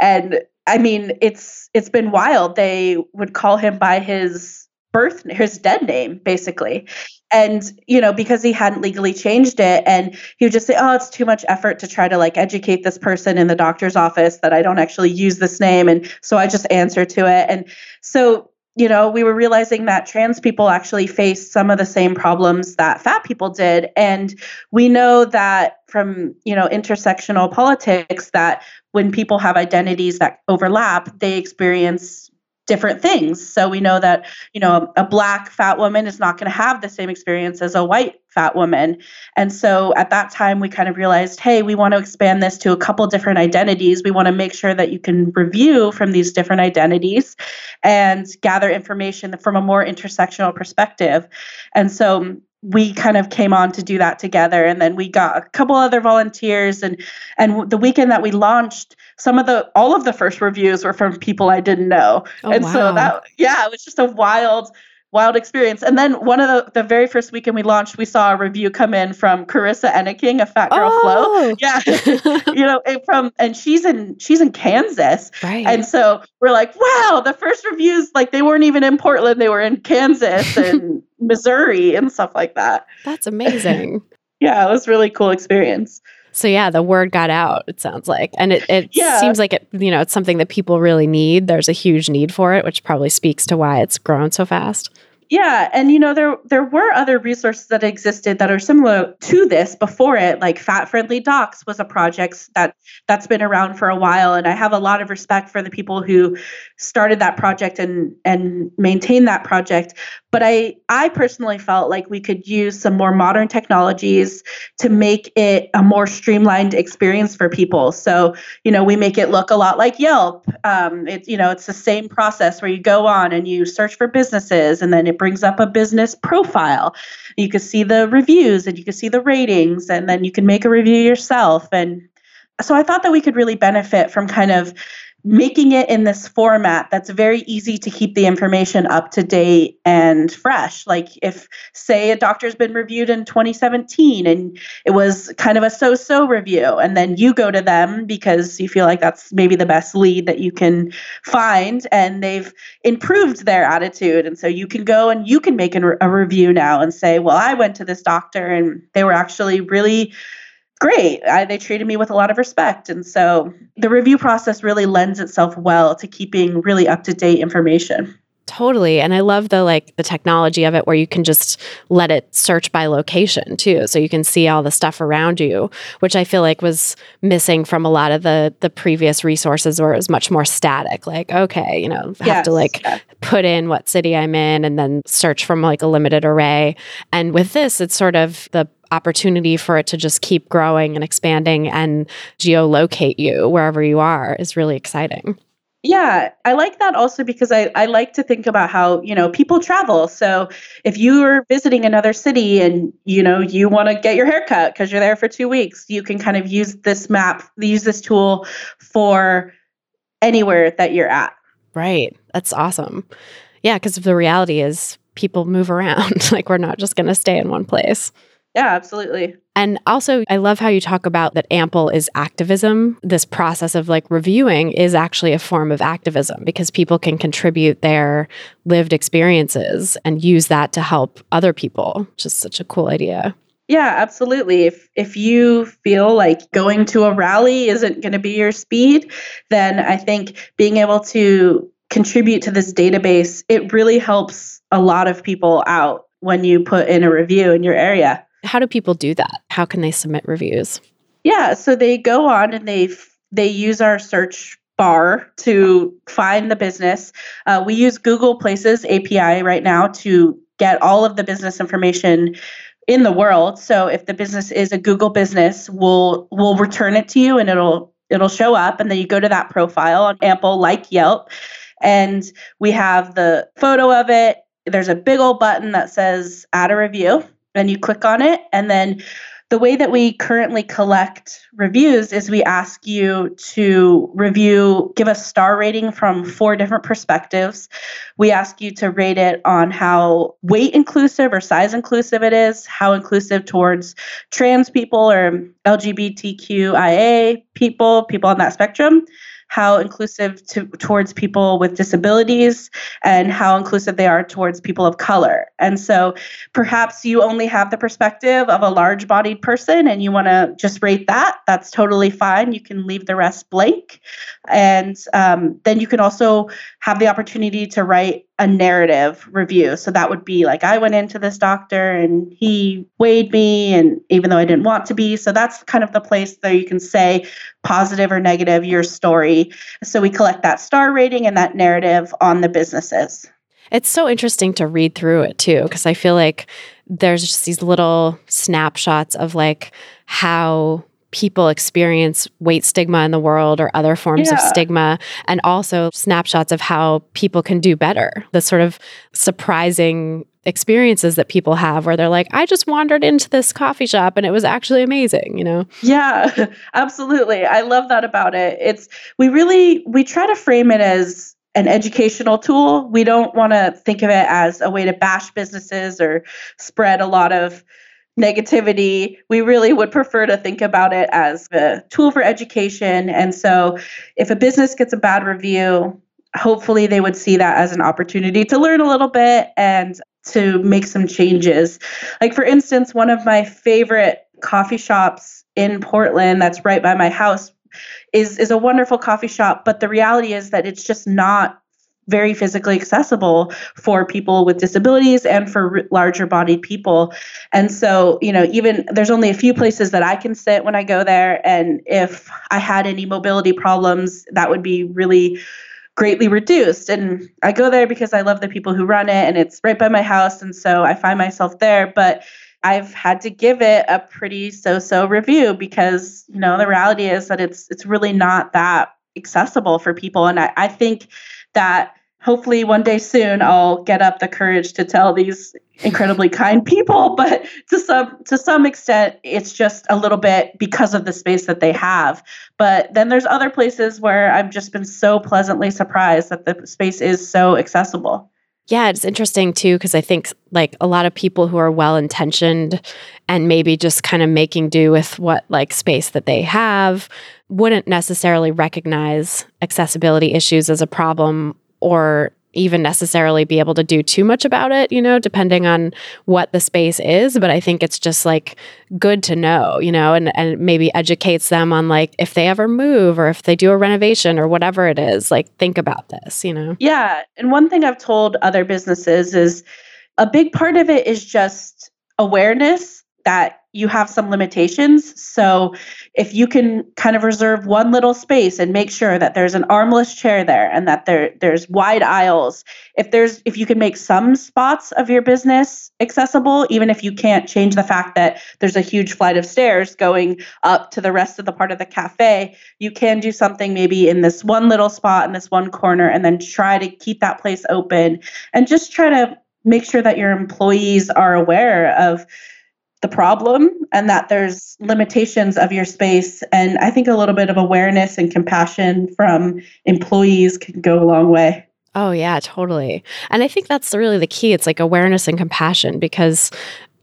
and I mean it's it's been wild. They would call him by his birth his dead name basically. And you know because he hadn't legally changed it and he would just say oh it's too much effort to try to like educate this person in the doctor's office that i don't actually use this name. And so i just answer to it. And so you know we were realizing that trans people actually face some of the same problems that fat people did. And we know that from you know intersectional politics that when people have identities that overlap they experience different things. So we know that, you know, a black fat woman is not going to have the same experience as a white fat woman. And so at that time we kind of realized, hey, we want to expand this to a couple different identities. We want to make sure that you can review from these different identities and gather information from a more intersectional perspective. And so we kind of came on to do that together and then we got a couple other volunteers and and the weekend that we launched some of the all of the first reviews were from people I didn't know. Oh, and wow. so that yeah, it was just a wild wild experience. And then one of the the very first weekend we launched, we saw a review come in from Corissa Enneking, a Fat Girl Flow. Oh. Yeah. you know, and from and she's in she's in Kansas. right. And so we're like, wow, the first reviews, like they weren't even in Portland, they were in Kansas and Missouri and stuff like that. That's amazing. Yeah, it was a really cool experience. So yeah, the word got out, it sounds like. And it, it Yeah. seems like it, you know, it's something that people really need. There's a huge need for it, which probably speaks to why it's grown so fast. Yeah, and you know there there were other resources that existed that are similar to this before it. Like Fat Friendly Docs was a project that that's been around for a while, and I have a lot of respect for the people who started that project and and maintained that project. But I I personally felt like we could use some more modern technologies to make it a more streamlined experience for people. So you know we make it look a lot like Yelp. Um, it's you know it's the same process where you go on and you search for businesses, and then it brings up a business profile. You can see the reviews and you can see the ratings, and then you can make a review yourself. And so I thought that we could really benefit from kind of making it in this format that's very easy to keep the information up to date and fresh. Like if say a doctor's been reviewed in 2017 and it was kind of a so-so review and then you go to them because you feel like that's maybe the best lead that you can find and they've improved their attitude and so you can go and you can make an, a review now and say, "Well, I went to this doctor and they were actually really great. I, they treated me with a lot of respect. And so the review process really lends itself well to keeping really up to date information. Totally. And I love the like the technology of it where you can just let it search by location too. So you can see all the stuff around you, which I feel like was missing from a lot of the the previous resources where it was much more static. Like, okay, you know, have to like yeah. put in what city I'm in and then search from like a limited array. And with this, it's sort of the opportunity for it to just keep growing and expanding and geolocate you wherever you are is really exciting. Yeah, I like that also because I, I like to think about how, you know, people travel. So if you are visiting another city and, you know, you want to get your hair cut because you're there for two weeks, you can kind of use this map, use this tool for anywhere that you're at. Right. That's awesome. Yeah, because the reality is people move around. like we're not just going to stay in one place. Yeah, absolutely. And also, I love how you talk about that Ample is activism. This process of like reviewing is actually a form of activism because people can contribute their lived experiences and use that to help other people. Just such a cool idea. Yeah, absolutely. If if you feel like going to a rally isn't going to be your speed, then I think being able to contribute to this database, it really helps a lot of people out when you put in a review in your area. How do people do that? How can they submit reviews? Yeah, so they go on and they they use our search bar to find the business. Uh, we use Google Places API right now to get all of the business information in the world. So if the business is a Google business, we'll we'll return it to you and it'll it'll show up and then you go to that profile on Ample like Yelp and we have the photo of it. There's a big old button that says add a review and you click on it and then the way that we currently collect reviews is we ask you to review, give a star rating from four different perspectives. We ask you to rate it on how weight inclusive or size inclusive it is, how inclusive towards trans people or LGBTQIA people, people on that spectrum. How inclusive to, towards people with disabilities and how inclusive they are towards people of color. And so perhaps you only have the perspective of a large bodied person and you want to just rate that. That's totally fine. You can leave the rest blank. And um, then you can also have the opportunity to write a narrative review. So that would be like, I went into this doctor and he weighed me, and even though I didn't want to be. So that's kind of the place that you can say positive or negative your story. So we collect that star rating and that narrative on the businesses. It's so interesting to read through it too, because I feel like there's just these little snapshots of like how people experience weight stigma in the world or other forms of stigma, and also snapshots of how people can do better. The sort of surprising experiences that people have where they're like, I just wandered into this coffee shop and it was actually amazing, you know? Yeah, absolutely. I love that about it. It's we really we try to frame it as an educational tool. We don't want to think of it as a way to bash businesses or spread a lot of negativity. We really would prefer to think about it as a tool for education. And so if a business gets a bad review, hopefully they would see that as an opportunity to learn a little bit and to make some changes. Like for instance, one of my favorite coffee shops in Portland that's right by my house is is a wonderful coffee shop, but the reality is that it's just not very physically accessible for people with disabilities and for r- larger bodied people. And so, you know, even there's only a few places that I can sit when I go there and if I had any mobility problems, that would be really greatly reduced. And I go there because I love the people who run it and it's right by my house and so I find myself there, but I've had to give it a pretty so-so review because, you know, the reality is that it's it's really not that accessible for people. And I, I think that hopefully one day soon I'll get up the courage to tell these incredibly kind people, but to some to some extent it's just a little bit because of the space that they have. But then there's other places where I've just been so pleasantly surprised that the space is so accessible. Yeah, it's interesting too, because I think like a lot of people who are well intentioned and maybe just kind of making do with what like space that they have wouldn't necessarily recognize accessibility issues as a problem or even necessarily be able to do too much about it, you know, depending on what the space is. But I think it's just like good to know, you know, and, and maybe educates them on like if they ever move or if they do a renovation or whatever it is, like think about this, you know? Yeah. And one thing I've told other businesses is a big part of it is just awareness that you have some limitations. So if you can kind of reserve one little space and make sure that there's an armless chair there and that there there's wide aisles, if there's if you can make some spots of your business accessible, even if you can't change the fact that there's a huge flight of stairs going up to the rest of the part of the cafe, you can do something maybe in this one little spot in this one corner and then try to keep that place open and just try to make sure that your employees are aware of the problem and that there's limitations of your space and i think a little bit of awareness and compassion from employees can go a long way Oh, yeah, totally. And I think that's really the key. It's like awareness and compassion because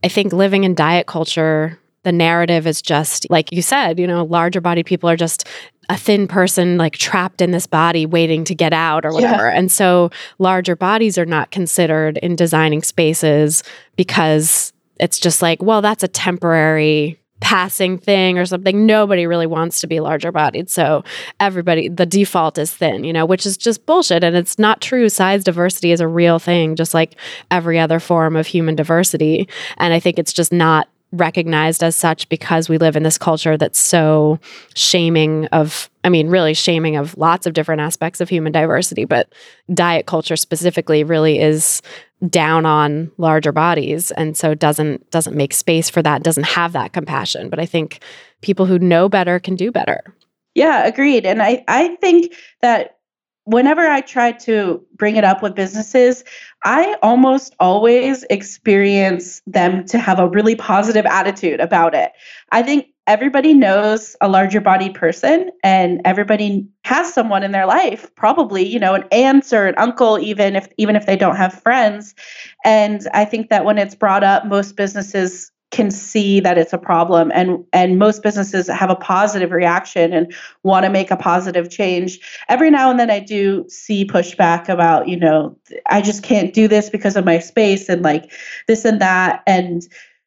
I think living in diet culture, the narrative is just, like you said, you know, larger bodied people are just a thin person like trapped in this body waiting to get out or Yeah. whatever. And so larger bodies are not considered in designing spaces because it's just like, well, that's a temporary passing thing or something. Nobody really wants to be larger bodied. So everybody, the default is thin, you know, which is just bullshit. And it's not true. Size diversity is a real thing, just like every other form of human diversity. And I think it's just not recognized as such because we live in this culture that's so shaming of I mean really shaming of lots of different aspects of human diversity but diet culture specifically really is down on larger bodies. And so doesn't doesn't make space for that doesn't have that compassion. But I think people who know better can do better. Yeah agreed. And i i think that whenever i try to bring it up with businesses i almost always experience them to have a really positive attitude about it. I think everybody knows a larger bodied person and everybody has someone in their life probably you know an aunt or an uncle even if even if they don't have friends. And i think that when it's brought up most businesses can see that it's a problem and and most businesses have a positive reaction and want to make a positive change. Every now and then i do see pushback about you know i just can't do this because of my space and like this and that. And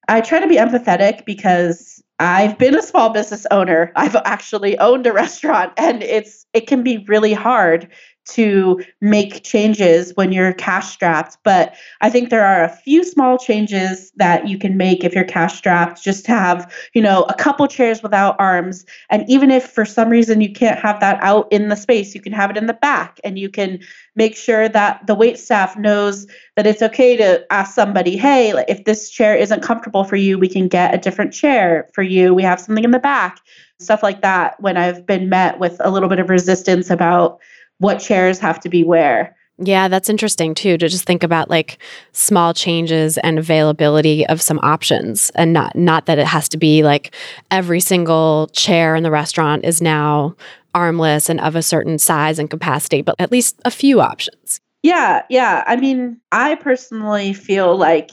i try to be empathetic because i've been a small business owner. I've actually owned a restaurant and it's it can be really hard to make changes when you're cash strapped. But I think there are a few small changes that you can make if you're cash strapped, just to have, you know, a couple chairs without arms. And even if for some reason you can't have that out in the space, you can have it in the back and you can make sure that the wait staff knows that it's okay to ask somebody, hey, if this chair isn't comfortable for you, we can get a different chair for you. We have something in the back. Stuff like that when I've been met with a little bit of resistance about what chairs have to be where. Yeah, that's interesting too to just think about like small changes and availability of some options and not not that it has to be like every single chair in the restaurant is now armless and of a certain size and capacity, but at least a few options. Yeah, yeah. I mean, I personally feel like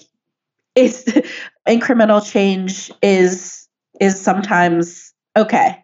it's incremental change is is sometimes okay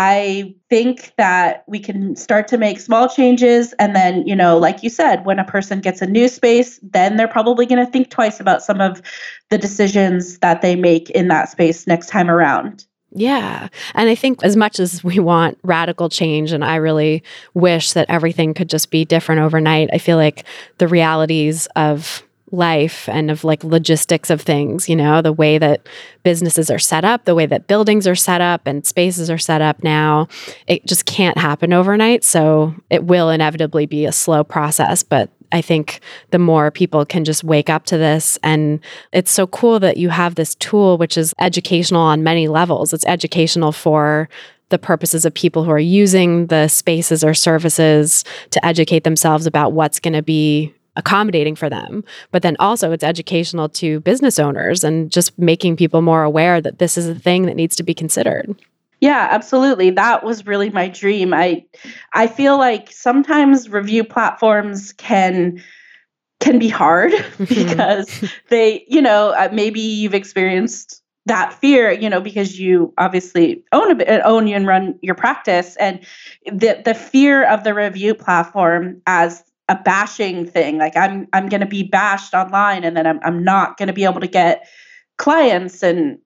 I think that we can start to make small changes. And then, you know, like you said, when a person gets a new space, then they're probably going to think twice about some of the decisions that they make in that space next time around. Yeah. And I think as much as we want radical change, and I really wish that everything could just be different overnight, I feel like the realities of life and of like logistics of things, you know, the way that businesses are set up, the way that buildings are set up and spaces are set up now, it just can't happen overnight. So it will inevitably be a slow process, but I think the more people can just wake up to this. And it's so cool that you have this tool, which is educational on many levels. It's educational for the purposes of people who are using the spaces or services to educate themselves about what's going to be accommodating for them. But then also it's educational to business owners and just making people more aware that this is a thing that needs to be considered. Yeah, absolutely. That was really my dream. I I feel like sometimes review platforms can can be hard because they, you know, uh, maybe you've experienced that fear, you know, because you obviously own a bit, own and run your practice, and the the fear of the review platform as a bashing thing like i'm i'm going to be bashed online and then i'm i'm not going to be able to get clients. And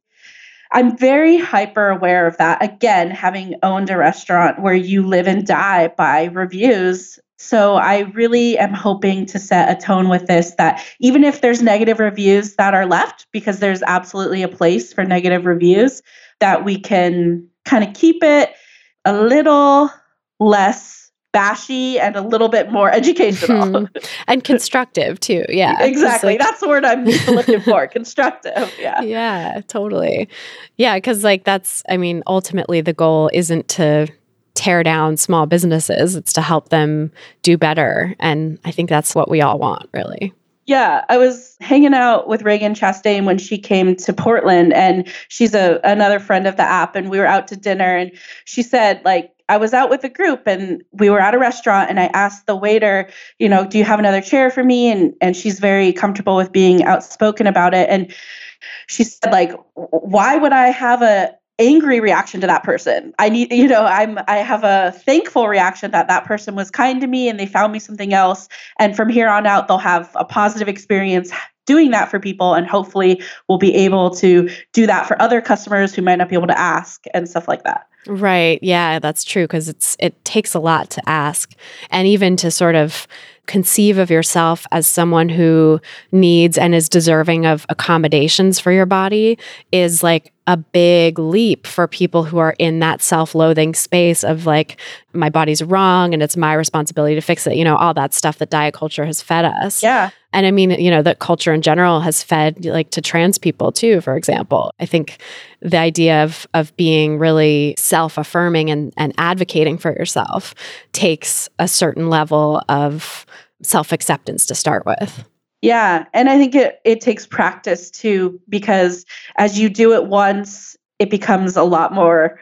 i'm very hyper aware of that. Again having owned a restaurant where you live and die by reviews. So i really am hoping to set a tone with this that even if there's negative reviews that are left because there's absolutely a place for negative reviews that we can kind of keep it a little less bashy and a little bit more educational hmm. and constructive too. Yeah, exactly. Like, That's the word I'm looking for. constructive. Yeah. Yeah, totally. Yeah, because like that's. I mean, ultimately, the goal isn't to tear down small businesses; it's to help them do better, and I think that's what we all want, really. Yeah, I was hanging out with Ragen Chastain when she came to Portland, and she's a another friend of the app, and we were out to dinner, and she said like I was out with a group and we were at a restaurant and I asked the waiter, you know, do you have another chair for me? And and she's very comfortable with being outspoken about it. And she said, like, why would I have a angry reaction to that person? I need, you know, I'm I have a thankful reaction that that person was kind to me and they found me something else. And from here on out, they'll have a positive experience doing that for people and hopefully we'll be able to do that for other customers who might not be able to ask and stuff like that. Right. Yeah, that's true because it's it takes a lot to ask and even to sort of conceive of yourself as someone who needs and is deserving of accommodations for your body is like a big leap for people who are in that self-loathing space of like my body's wrong and it's my responsibility to fix it you know all that stuff that diet culture has fed us yeah and i mean you know that culture in general has fed like to trans people too for example. I think the idea of of being really self-affirming and and advocating for yourself takes a certain level of self-acceptance to start with. Yeah, and I think it it takes practice too because as you do it once, it becomes a lot more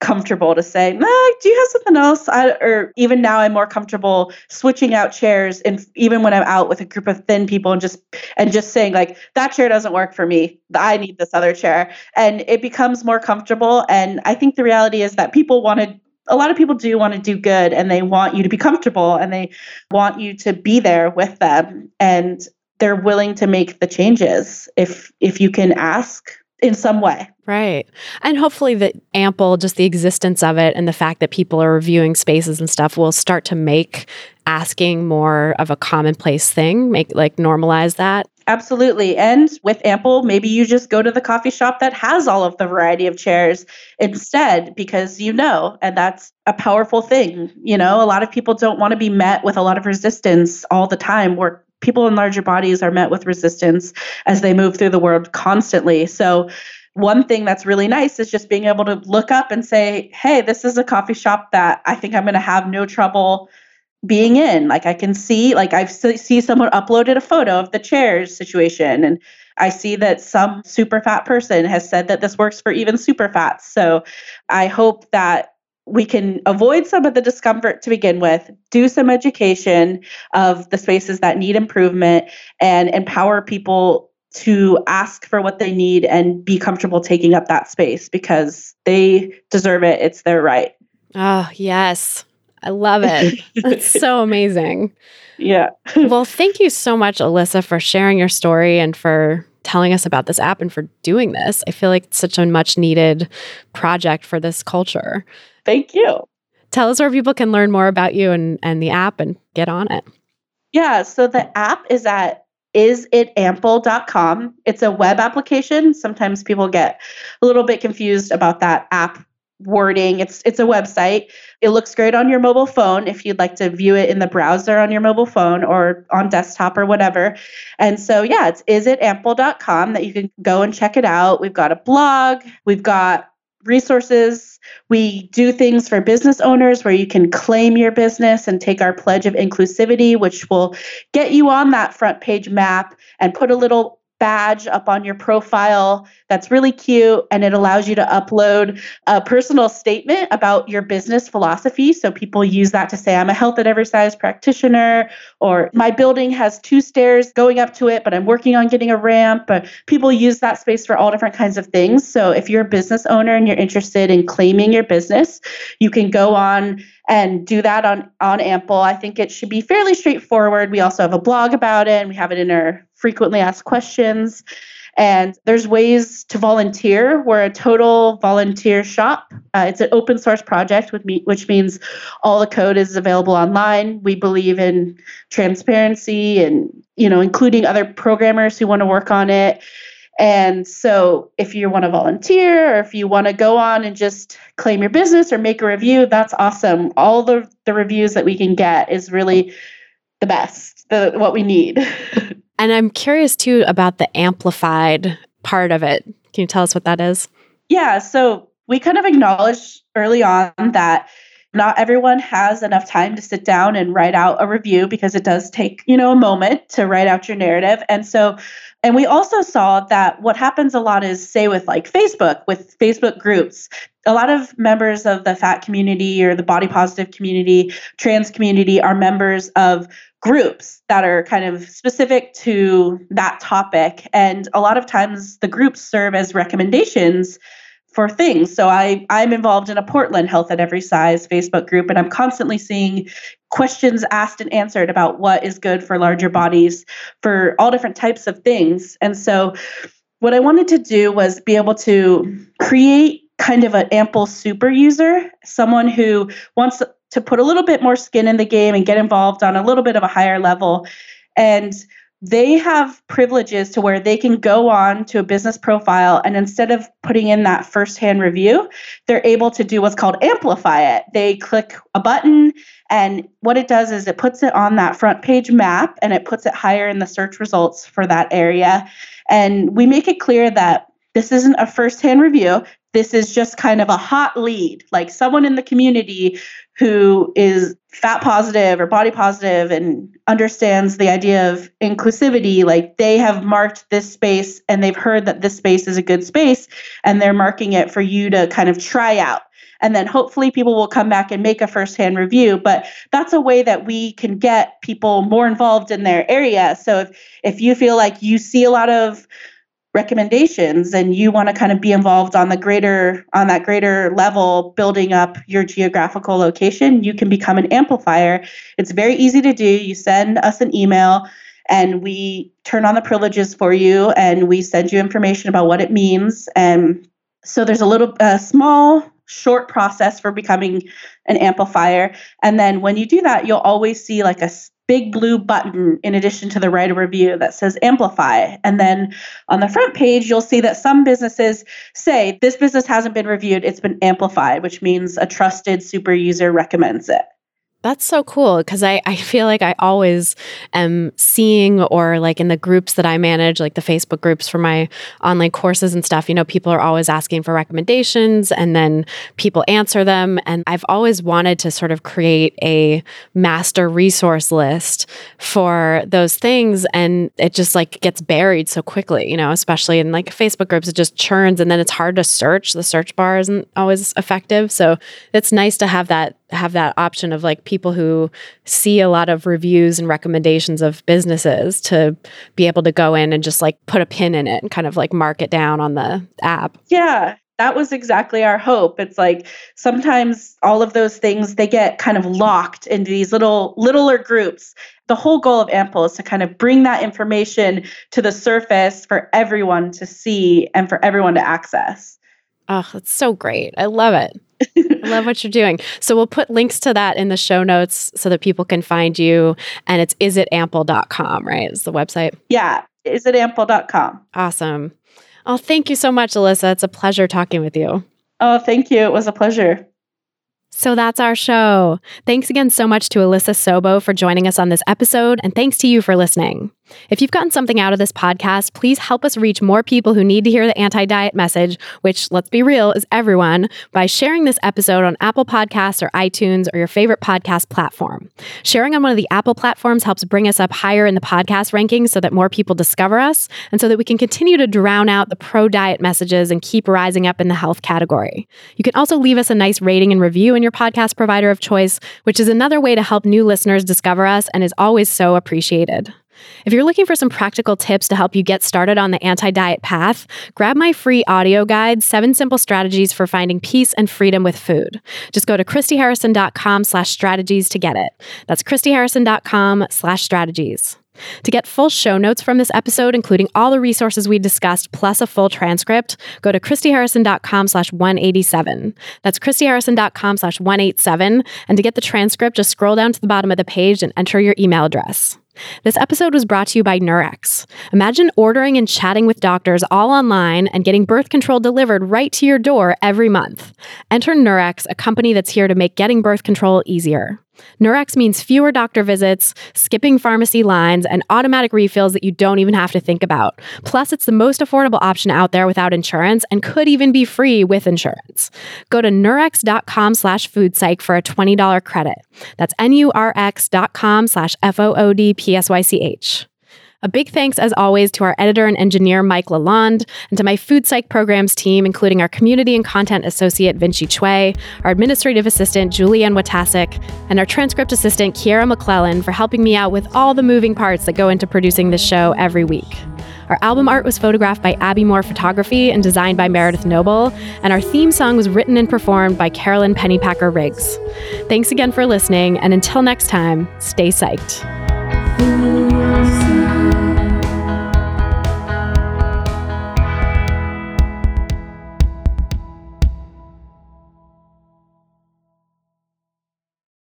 comfortable to say, nah, do you have something else? I, or even now I'm more comfortable switching out chairs and even when I'm out with a group of thin people and just and just saying like that chair doesn't work for me. I need this other chair. And it becomes more comfortable. And I think the reality is that people want to a lot of people do want to do good and they want you to be comfortable and they want you to be there with them and they're willing to make the changes if if you can ask in some way. Right. And hopefully the ample just the existence of it and the fact that people are reviewing spaces and stuff will start to make asking more of a commonplace thing, make like normalize that. Absolutely. And with Ample, maybe you just go to the coffee shop that has all of the variety of chairs instead because you know, and that's a powerful thing. You know, a lot of people don't want to be met with a lot of resistance all the time. Where people in larger bodies are met with resistance as they move through the world constantly. So, one thing that's really nice is just being able to look up and say, hey, this is a coffee shop that I think I'm going to have no trouble being in. Like I can see, like I see someone uploaded a photo of the chairs situation, and I see that some super fat person has said that this works for even super fats. So I hope that we can avoid some of the discomfort to begin with, do some education of the spaces that need improvement, and empower people to ask for what they need and be comfortable taking up that space because they deserve it. It's their right. Oh, yes. I love it. That's so amazing. Yeah. well, thank you so much, Alissa, for sharing your story and for telling us about this app and for doing this. I feel like it's such a much needed project for this culture. Thank you. Tell us where people can learn more about you and, and the app and get on it. Yeah. So the app is at isitample.com. It's a web application. Sometimes people get a little bit confused about that app wording. It's it's a website. It looks great on your mobile phone if you'd like to view it in the browser on your mobile phone or on desktop or whatever. And so yeah, it's isitample.com that you can go and check it out. We've got a blog, we've got resources. We do things for business owners where you can claim your business and take our pledge of inclusivity, which will get you on that front page map and put a little badge up on your profile that's really cute and it allows you to upload a personal statement about your business philosophy. So people use that to say i'm a health at every size practitioner or my building has two stairs going up to it but i'm working on getting a ramp. But people use that space for all different kinds of things. So if you're a business owner and you're interested in claiming your business you can go on and do that on on ample i think it should be fairly straightforward we also have a blog about it and we have it in our frequently asked questions. And there's ways to volunteer. We're a total volunteer shop. Uh, it's an open source project, me, which means all the code is available online. We believe in transparency and you know, including other programmers who want to work on it. And so, if you want to volunteer or if you want to go on and just claim your business or make a review, that's awesome. All the, the reviews that we can get is really the best, the what we need. And I'm curious too about the amplified part of it. Can you tell us what that is? Yeah, so we kind of acknowledged early on that not everyone has enough time to sit down and write out a review because it does take, you know, a moment to write out your narrative. And so and we also saw that what happens a lot is say with like Facebook, with Facebook groups, a lot of members of the fat community or the body positive community, trans community are members of groups that are kind of specific to that topic. And a lot of times the groups serve as recommendations for things. So I I'm involved in a Portland Health at Every Size Facebook group and I'm constantly seeing questions asked and answered about what is good for larger bodies for all different types of things. And so what I wanted to do was be able to create kind of an ample super user, someone who wants to put a little bit more skin in the game and get involved on a little bit of a higher level. And they have privileges to where they can go on to a business profile and instead of putting in that firsthand review, they're able to do what's called amplify it. They click a button, and what it does is it puts it on that front page map and it puts it higher in the search results for that area. And we make it clear that this isn't a firsthand review. this is just kind of a hot lead, like someone in the community who is fat positive or body positive and understands the idea of inclusivity. Like they have marked this space and they've heard that this space is a good space and they're marking it for you to kind of try out. And then hopefully people will come back and make a firsthand review. But that's a way that we can get people more involved in their area. So if, if you feel like you see a lot of recommendations and you want to kind of be involved on the greater on that greater level building up your geographical location you can become an amplifier. It's very easy to do. You send us an email and we turn on the privileges for you and we send you information about what it means. And so there's a little a small short process for becoming an amplifier. And then when you do that you'll always see like a big blue button in addition to the write a review that says amplify. And then on the front page, you'll see that some businesses say this business hasn't been reviewed, it's been amplified, which means a trusted super user recommends it. That's so cool because I, I feel like I always am seeing or like in the groups that I manage, like the Facebook groups for my online courses and stuff, you know, people are always asking for recommendations and then people answer them. And I've always wanted to sort of create a master resource list for those things. And it just like gets buried so quickly, you know, especially in like Facebook groups, it just churns and then it's hard to search. The search bar isn't always effective. So it's nice to have that have that option of like people who see a lot of reviews and recommendations of businesses to be able to go in and just like put a pin in it and kind of like mark it down on the app. Yeah, that was exactly our hope. It's like sometimes all of those things they get kind of locked into these little littler groups. The whole goal of Ample is to kind of bring that information to the surface for everyone to see and for everyone to access. Oh, that's so great. I love it. I love what you're doing. So we'll put links to that in the show notes so that people can find you. And it's isitample.com, right? Is the website? Yeah, isitample.com. Awesome. Oh, thank you so much, Alissa. It's a pleasure talking with you. Oh, thank you. It was a pleasure. So that's our show. Thanks again so much to Alissa Sobo for joining us on this episode, and thanks to you for listening. If you've gotten something out of this podcast, please help us reach more people who need to hear the anti diet message, which, let's be real, is everyone, by sharing this episode on Apple Podcasts or iTunes or your favorite podcast platform. Sharing on one of the Apple platforms helps bring us up higher in the podcast rankings so that more people discover us and so that we can continue to drown out the pro diet messages and keep rising up in the health category. You can also leave us a nice rating and review in your podcast provider of choice, which is another way to help new listeners discover us and is always so appreciated. If you're looking for some practical tips to help you get started on the anti diet path, grab my free audio guide, Seven Simple Strategies for Finding Peace and Freedom with Food. Just go to ChristyHarrison.com slash strategies to get it. That's ChristyHarrison.com slash strategies. To get full show notes from this episode, including all the resources we discussed, plus a full transcript, go to ChristyHarrison.com slash 187. That's ChristyHarrison.com slash 187. And to get the transcript, just scroll down to the bottom of the page and enter your email address. This episode was brought to you by Nurx. Imagine ordering and chatting with doctors all online and getting birth control delivered right to your door every month. Enter Nurx, a company that's here to make getting birth control easier. Nurx means fewer doctor visits, skipping pharmacy lines, and automatic refills that you don't even have to think about. Plus, it's the most affordable option out there without insurance and could even be free with insurance. Go to nurx.com slash foodpsych for a $20 credit. That's N-U-R-X.com slash F-O-O-D-P-S-Y-C-H. A big thanks, as always, to our editor and engineer, Mike Lalonde, and to my Food Psych programs team, including our community and content associate, Vinci Chue, our administrative assistant, Julianne Watasik, and our transcript assistant, Kiera McClellan, for helping me out with all the moving parts that go into producing this show every week. Our album art was photographed by Abby Moore Photography and designed by Meredith Noble, and our theme song was written and performed by Carolyn Pennypacker Riggs. Thanks again for listening, and until next time, stay psyched.